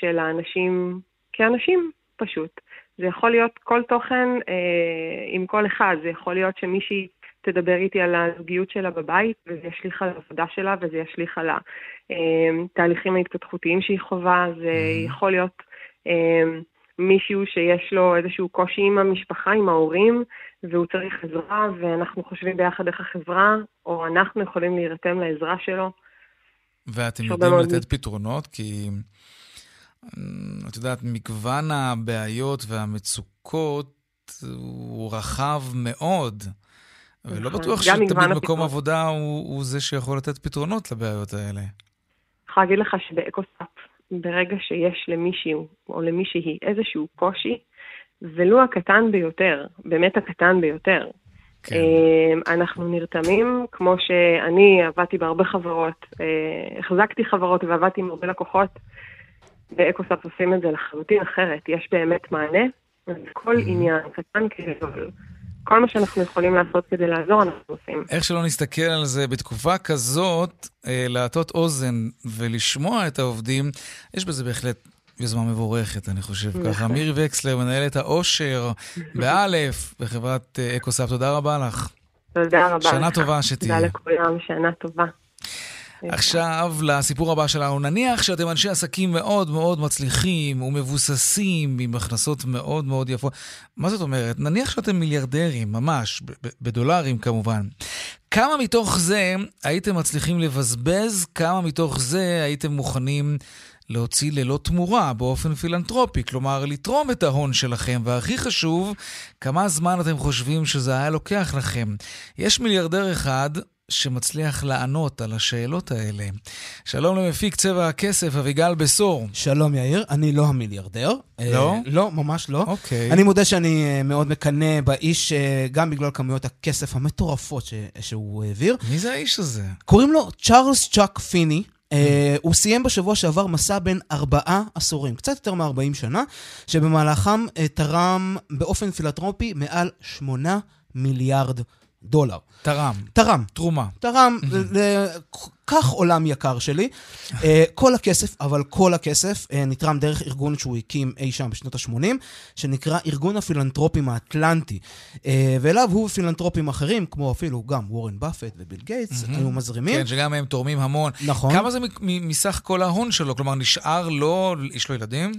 של האנשים כאנשים פשוט. זה יכול להיות כל תוכן אה, עם כל אחד, זה יכול להיות שמישהי תדבר איתי על הזוגיות שלה בבית, וזה ישליך על העבודה שלה, וזה ישליך על התהליכים אה, ההתפתחותיים שהיא חווה, זה mm-hmm. יכול להיות אה, מישהו שיש לו איזשהו קושי עם המשפחה, עם ההורים, והוא צריך עזרה, ואנחנו חושבים ביחד איך החברה, או אנחנו יכולים להירתם לעזרה שלו. ואתם יודעים לתת פתרונות? כי... את יודעת, מגוון הבעיות והמצוקות הוא רחב מאוד. ולא נכון. בטוח שתמיד מקום עבודה הוא, הוא זה שיכול לתת פתרונות לבעיות האלה. אני יכולה להגיד לך שבאקוסאפ, ברגע שיש למישהו או למישהי איזשהו קושי, ולו הקטן ביותר, באמת הקטן ביותר, כן. אה, אנחנו נרתמים, כמו שאני עבדתי בהרבה חברות, אה, החזקתי חברות ועבדתי עם הרבה לקוחות, באקוסאפ עושים את זה לחלוטין אחרת. יש באמת מענה, כל. עניין, קטן כגדול. כל מה שאנחנו יכולים לעשות כדי לעזור, אנחנו עושים. איך שלא נסתכל על זה, בתקופה כזאת, אה, להטות אוזן ולשמוע את העובדים, יש בזה בהחלט יוזמה מבורכת, אני חושב ככה. נכון. מירי וקסלר, מנהלת העושר, באלף, בחברת אה, אקוסאפ, תודה רבה לך. תודה רבה לך. שנה טובה שתהיה. תודה לכולם, שנה טובה. עכשיו לסיפור הבא שלנו. נניח שאתם אנשי עסקים מאוד מאוד מצליחים ומבוססים, עם הכנסות מאוד מאוד יפות. מה זאת אומרת? נניח שאתם מיליארדרים, ממש, בדולרים כמובן. כמה מתוך זה הייתם מצליחים לבזבז? כמה מתוך זה הייתם מוכנים להוציא ללא תמורה, באופן פילנטרופי, כלומר לתרום את ההון שלכם, והכי חשוב, כמה זמן אתם חושבים שזה היה לוקח לכם. יש מיליארדר אחד שמצליח לענות על השאלות האלה. שלום למפיק צבע הכסף, אביגל בשור. שלום יאיר, אני לא המיליארדר. לא? אה, לא, ממש לא. אוקיי. אני מודה שאני אה, מאוד מקנא באיש, אה, גם בגלל כמויות הכסף המטורפות ש- שהוא העביר. מי זה האיש הזה? קוראים לו צ'ארלס צ'אק פיני. Uh, הוא סיים בשבוע שעבר מסע בין ארבעה עשורים, קצת יותר מ-40 שנה, שבמהלכם uh, תרם באופן פילנטרופי מעל שמונה מיליארד דולר. תרם. תרם. תרומה. תרם, כך עולם יקר שלי. אה, כל הכסף, אבל כל הכסף, אה, נתרם דרך ארגון שהוא הקים אי שם בשנות ה-80, שנקרא ארגון הפילנטרופים האטלנטי. אה, ואליו הוא ופילנטרופים אחרים, כמו אפילו גם וורן באפט וביל גייטס, היו מזרימים. כן, שגם הם תורמים המון. נכון. כמה זה מסך כל ההון שלו? כלומר, נשאר לו, יש לו ילדים?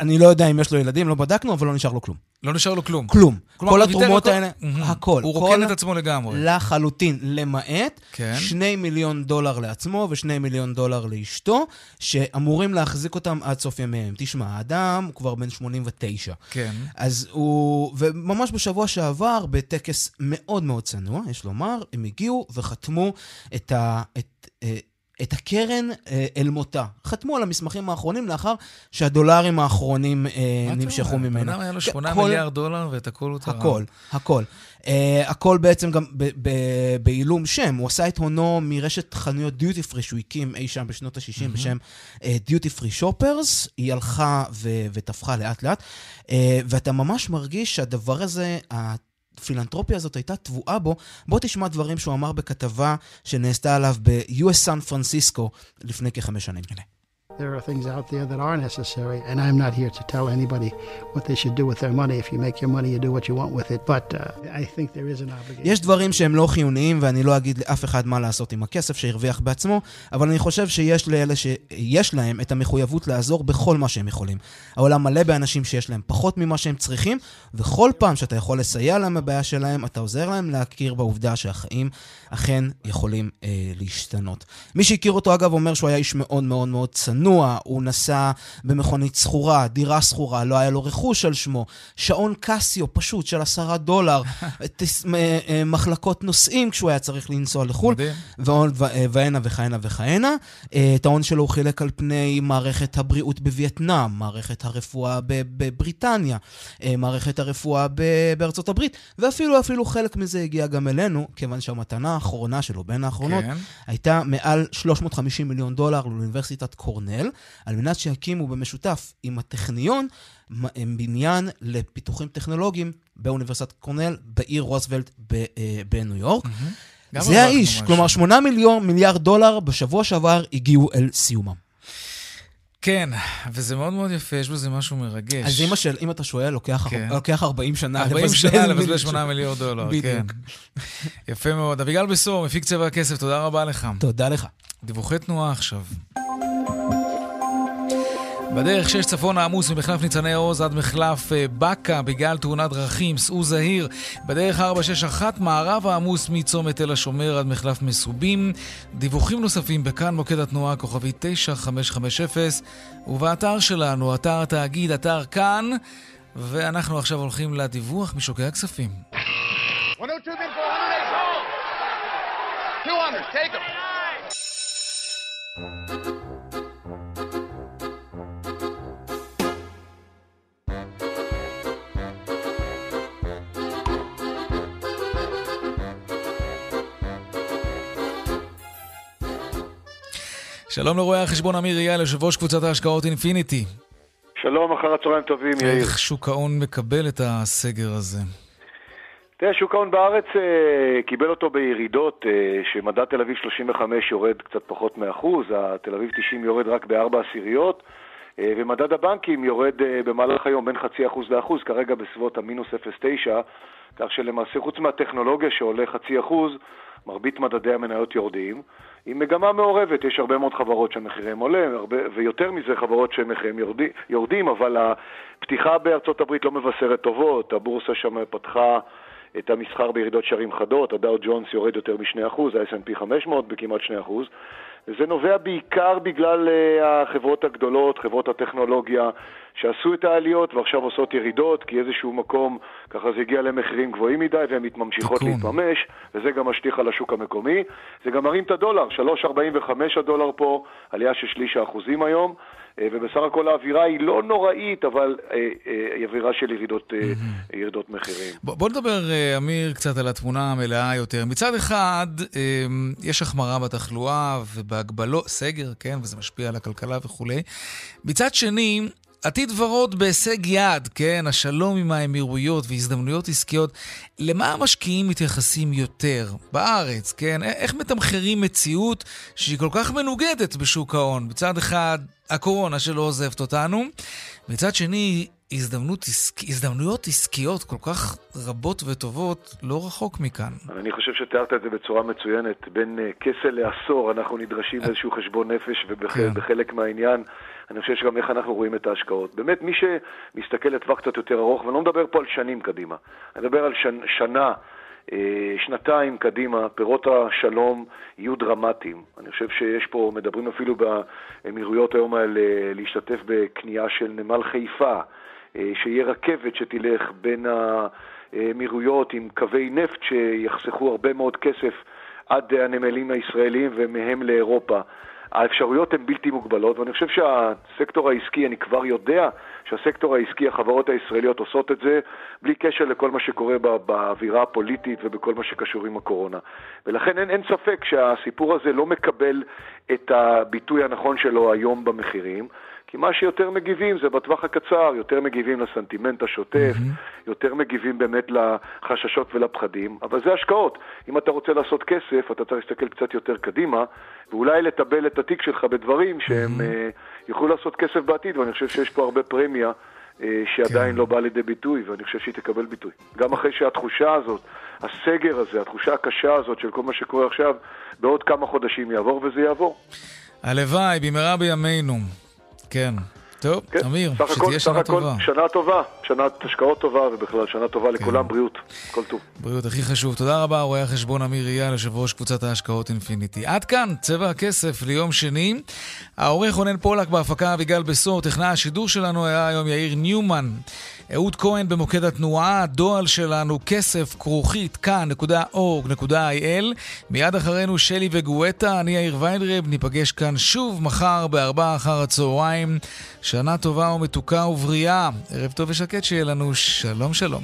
אני לא יודע אם יש לו ילדים, לא בדקנו, אבל לא נשאר לו כלום. לא נשאר לו כלום. כלום. כלומר, כל התרומות על האלה, מהמם. הכל. הוא רוקן את עצמו לגמרי. לחלוטין, למעט כן. שני מיליון דולר לעצמו ושני מיליון דולר לאשתו, שאמורים להחזיק אותם עד סוף ימיהם. תשמע, האדם הוא כבר בן 89. כן. אז הוא, וממש בשבוע שעבר, בטקס מאוד מאוד צנוע, יש לומר, הם הגיעו וחתמו את, ה, את, אה, את הקרן אה, אל מותה. חתמו על המסמכים האחרונים לאחר שהדולרים האחרונים אה, מה אתה נמשכו אומר? ממנו. אדם היה לו כן, 8 כל- מיליארד דולר ואת הכל הוא תרם. הכל, הכל. Uh, הכל בעצם גם בעילום שם. הוא עשה את הונו מרשת חנויות דיוטי פרי שהוא הקים אי שם בשנות ה-60 בשם דיוטי פרי שופרס. היא הלכה ותפחה לאט לאט, uh, ואתה ממש מרגיש שהדבר הזה, הפילנטרופיה הזאת הייתה טבועה בו. בוא תשמע דברים שהוא אמר בכתבה שנעשתה עליו ב-US סן פרנסיסקו לפני כחמש שנים. There are things out there that are necessary, and I'm not here to tell anybody what they should do with their money. If you make your money, you do what you want with it. But uh, I think there is an obligation. יש דברים שהם לא חיוניים, ואני לא אגיד לאף אחד מה לעשות עם הכסף שהרוויח בעצמו, אבל אני חושב שיש לאלה שיש להם את המחויבות לעזור בכל מה שהם יכולים. העולם מלא באנשים שיש להם פחות ממה שהם צריכים, וכל פעם שאתה יכול לסייע להם בבעיה שלהם, אתה עוזר להם להכיר בעובדה שהחיים אכן יכולים אה, להשתנות. מי שהכיר אותו, אגב, אומר שהוא היה איש מאוד מאוד מאוד צנוע, הוא נסע במכונית שכורה, דירה שכורה, לא היה לו רכוש על שמו, שעון קסיו פשוט של עשרה דולר, תס- אה, מחלקות נוסעים כשהוא היה צריך לנסוע לחו"ל. ועוד אה, והנה וכהנה וכהנה. אה, את ההון שלו הוא חילק על פני מערכת הבריאות בווייטנאם, מערכת הרפואה בבריטניה, מערכת הרפואה בארצות הברית, ואפילו אפילו חלק מזה הגיע גם אלינו, כיוון שהמתנה האחרונה שלו, בין האחרונות, כן. הייתה מעל 350 מיליון דולר לאוניברסיטת קורנל, על מנת שיקימו במשותף עם הטכניון מ- בניין לפיתוחים טכנולוגיים באוניברסיטת קורנל, בעיר רוזוולט אה, בניו יורק. גם זה האיש. כלומר 8 מיליון, מיליארד דולר בשבוע שעבר הגיעו אל סיומם. כן, וזה מאוד מאוד יפה, יש בזה משהו מרגש. אז אמא של, אם אתה שואל, לוקח כן. לוקח 40 שנה 40 לבזבז שנה לבזבז של- 8 מיליון דולר, בדיוק. כן. יפה מאוד. אביגל בשור, מפיק צבע הכסף, תודה רבה לך. תודה לך. דיווחי תנועה עכשיו. בדרך 6 צפון העמוס ממחלף ניצני עוז עד מחלף אה, באקה בגלל תאונת דרכים, סעו זהיר. בדרך 461 מערב העמוס מצומת תל השומר עד מחלף מסובים. דיווחים נוספים בכאן מוקד התנועה כוכבי 9550 ובאתר שלנו, אתר התאגיד, אתר כאן. ואנחנו עכשיו הולכים לדיווח משוקי הכספים. 102 bid for 108. 200, take them. שלום לרואה החשבון אמיר אייל, יושב ראש קבוצת ההשקעות אינפיניטי. שלום, אחר הצהריים טובים, יאיר. איך שוק ההון מקבל את הסגר הזה? תראה, שוק ההון בארץ אה, קיבל אותו בירידות, אה, שמדד תל אביב 35 יורד קצת פחות מאחוז, התל אביב 90 יורד רק בארבע עשיריות. אה, ומדד הבנקים יורד אה, במהלך היום בין חצי אחוז לאחוז, כרגע בסביבות המינוס 0.9, כך שלמעשה חוץ מהטכנולוגיה שעולה חצי אחוז, מרבית מדדי המניות יורדים. עם מגמה מעורבת, יש הרבה מאוד חברות שהמחירים עולים, הרבה, ויותר מזה חברות יורדים, יורדים, אבל הפתיחה בארצות הברית לא מבשרת טובות, הבורסה שם פתחה את המסחר בירידות שערים חדות, הדאו ג'ונס יורד יותר מ-2%, ה-S&P 500 בכמעט 2%, וזה נובע בעיקר בגלל uh, החברות הגדולות, חברות הטכנולוגיה, שעשו את העליות ועכשיו עושות ירידות, כי איזשהו מקום, ככה זה הגיע למחירים גבוהים מדי והן ממשיכות. להתממש, וזה גם משליך על השוק המקומי. זה גם מרים את הדולר, 3.45 הדולר פה, עלייה של שליש האחוזים היום. אה, ובסך הכל האווירה היא לא נוראית, אבל אה, אה, היא אווירה של ירידות, ירידות מחירים. בוא, בוא נדבר, אמיר, קצת על התמונה המלאה יותר. מצד אחד, יש החמרה בתחלואה ובהגבלות, סגר, כן, וזה משפיע על הכלכלה וכולי. מצד שני, עתיד ורוד בהישג יד, כן? השלום עם האמירויות והזדמנויות עסקיות. למה המשקיעים מתייחסים יותר בארץ, כן? איך מתמחרים מציאות שהיא כל כך מנוגדת בשוק ההון? מצד אחד, הקורונה שלא עוזבת אותנו, מצד שני, הזדמנות. הזדמנויות עסקיות כל כך רבות וטובות לא רחוק מכאן. אני חושב שתיארת את זה בצורה מצוינת. בין uh, כסל לעשור אנחנו נדרשים לאיזשהו חשבון נפש, ובחלק כן. מהעניין אני חושב שגם איך אנחנו רואים את ההשקעות. באמת, מי שמסתכל לטווח קצת יותר ארוך, ואני לא מדבר פה על שנים קדימה, אני מדבר על שנ, שנה, אה, שנתיים קדימה, פירות השלום יהיו דרמטיים. אני חושב שיש פה, מדברים אפילו באמירויות היום על אה, להשתתף בקנייה של נמל חיפה, אה, שיהיה רכבת שתלך בין האמירויות עם קווי נפט שיחסכו הרבה מאוד כסף עד הנמלים הישראלים ומהם לאירופה. האפשרויות הן בלתי מוגבלות, ואני חושב שהסקטור העסקי, אני כבר יודע שהסקטור העסקי, החברות הישראליות עושות את זה בלי קשר לכל מה שקורה באווירה הפוליטית ובכל מה שקשור עם הקורונה. ולכן אין, אין ספק שהסיפור הזה לא מקבל את הביטוי הנכון שלו היום במחירים. כי מה שיותר מגיבים זה בטווח הקצר, יותר מגיבים לסנטימנט השוטף, mm-hmm. יותר מגיבים באמת לחששות ולפחדים, אבל זה השקעות. אם אתה רוצה לעשות כסף, אתה צריך להסתכל קצת יותר קדימה, ואולי לטבל את התיק שלך בדברים שהם mm-hmm. יוכלו לעשות כסף בעתיד, ואני חושב שיש פה הרבה פרמיה. uh, שעדיין כן. לא באה לידי ביטוי, ואני חושב שהיא תקבל ביטוי. גם אחרי שהתחושה הזאת, הסגר הזה, התחושה הקשה הזאת של כל מה שקורה עכשיו, בעוד כמה חודשים יעבור, וזה יעבור. הלוואי, במהרה בימינו. כן. טוב, כן. אמיר, שתהיה שנה טובה. שנה טובה, שנת השקעות טובה, ובכלל שנה טובה כן. לכולם, בריאות, כל טוב. בריאות הכי חשוב. תודה רבה, רואה החשבון אמיר אייל, יושב ראש קבוצת ההשקעות אינפיניטי. עד כאן, צבע הכסף ליום שני. העורך רונן פולק בהפקה אביגל בשור, טכנאי השידור שלנו היה היום יאיר ניומן. אהוד כהן במוקד התנועה, הדועל שלנו כסף כרוכית כאן.org.il מיד אחרינו שלי וגואטה, אני יאיר ויינרב, ניפגש כאן שוב מחר בארבעה אחר הצהריים. שנה טובה ומתוקה ובריאה. ערב טוב ושקט שיהיה לנו, שלום שלום.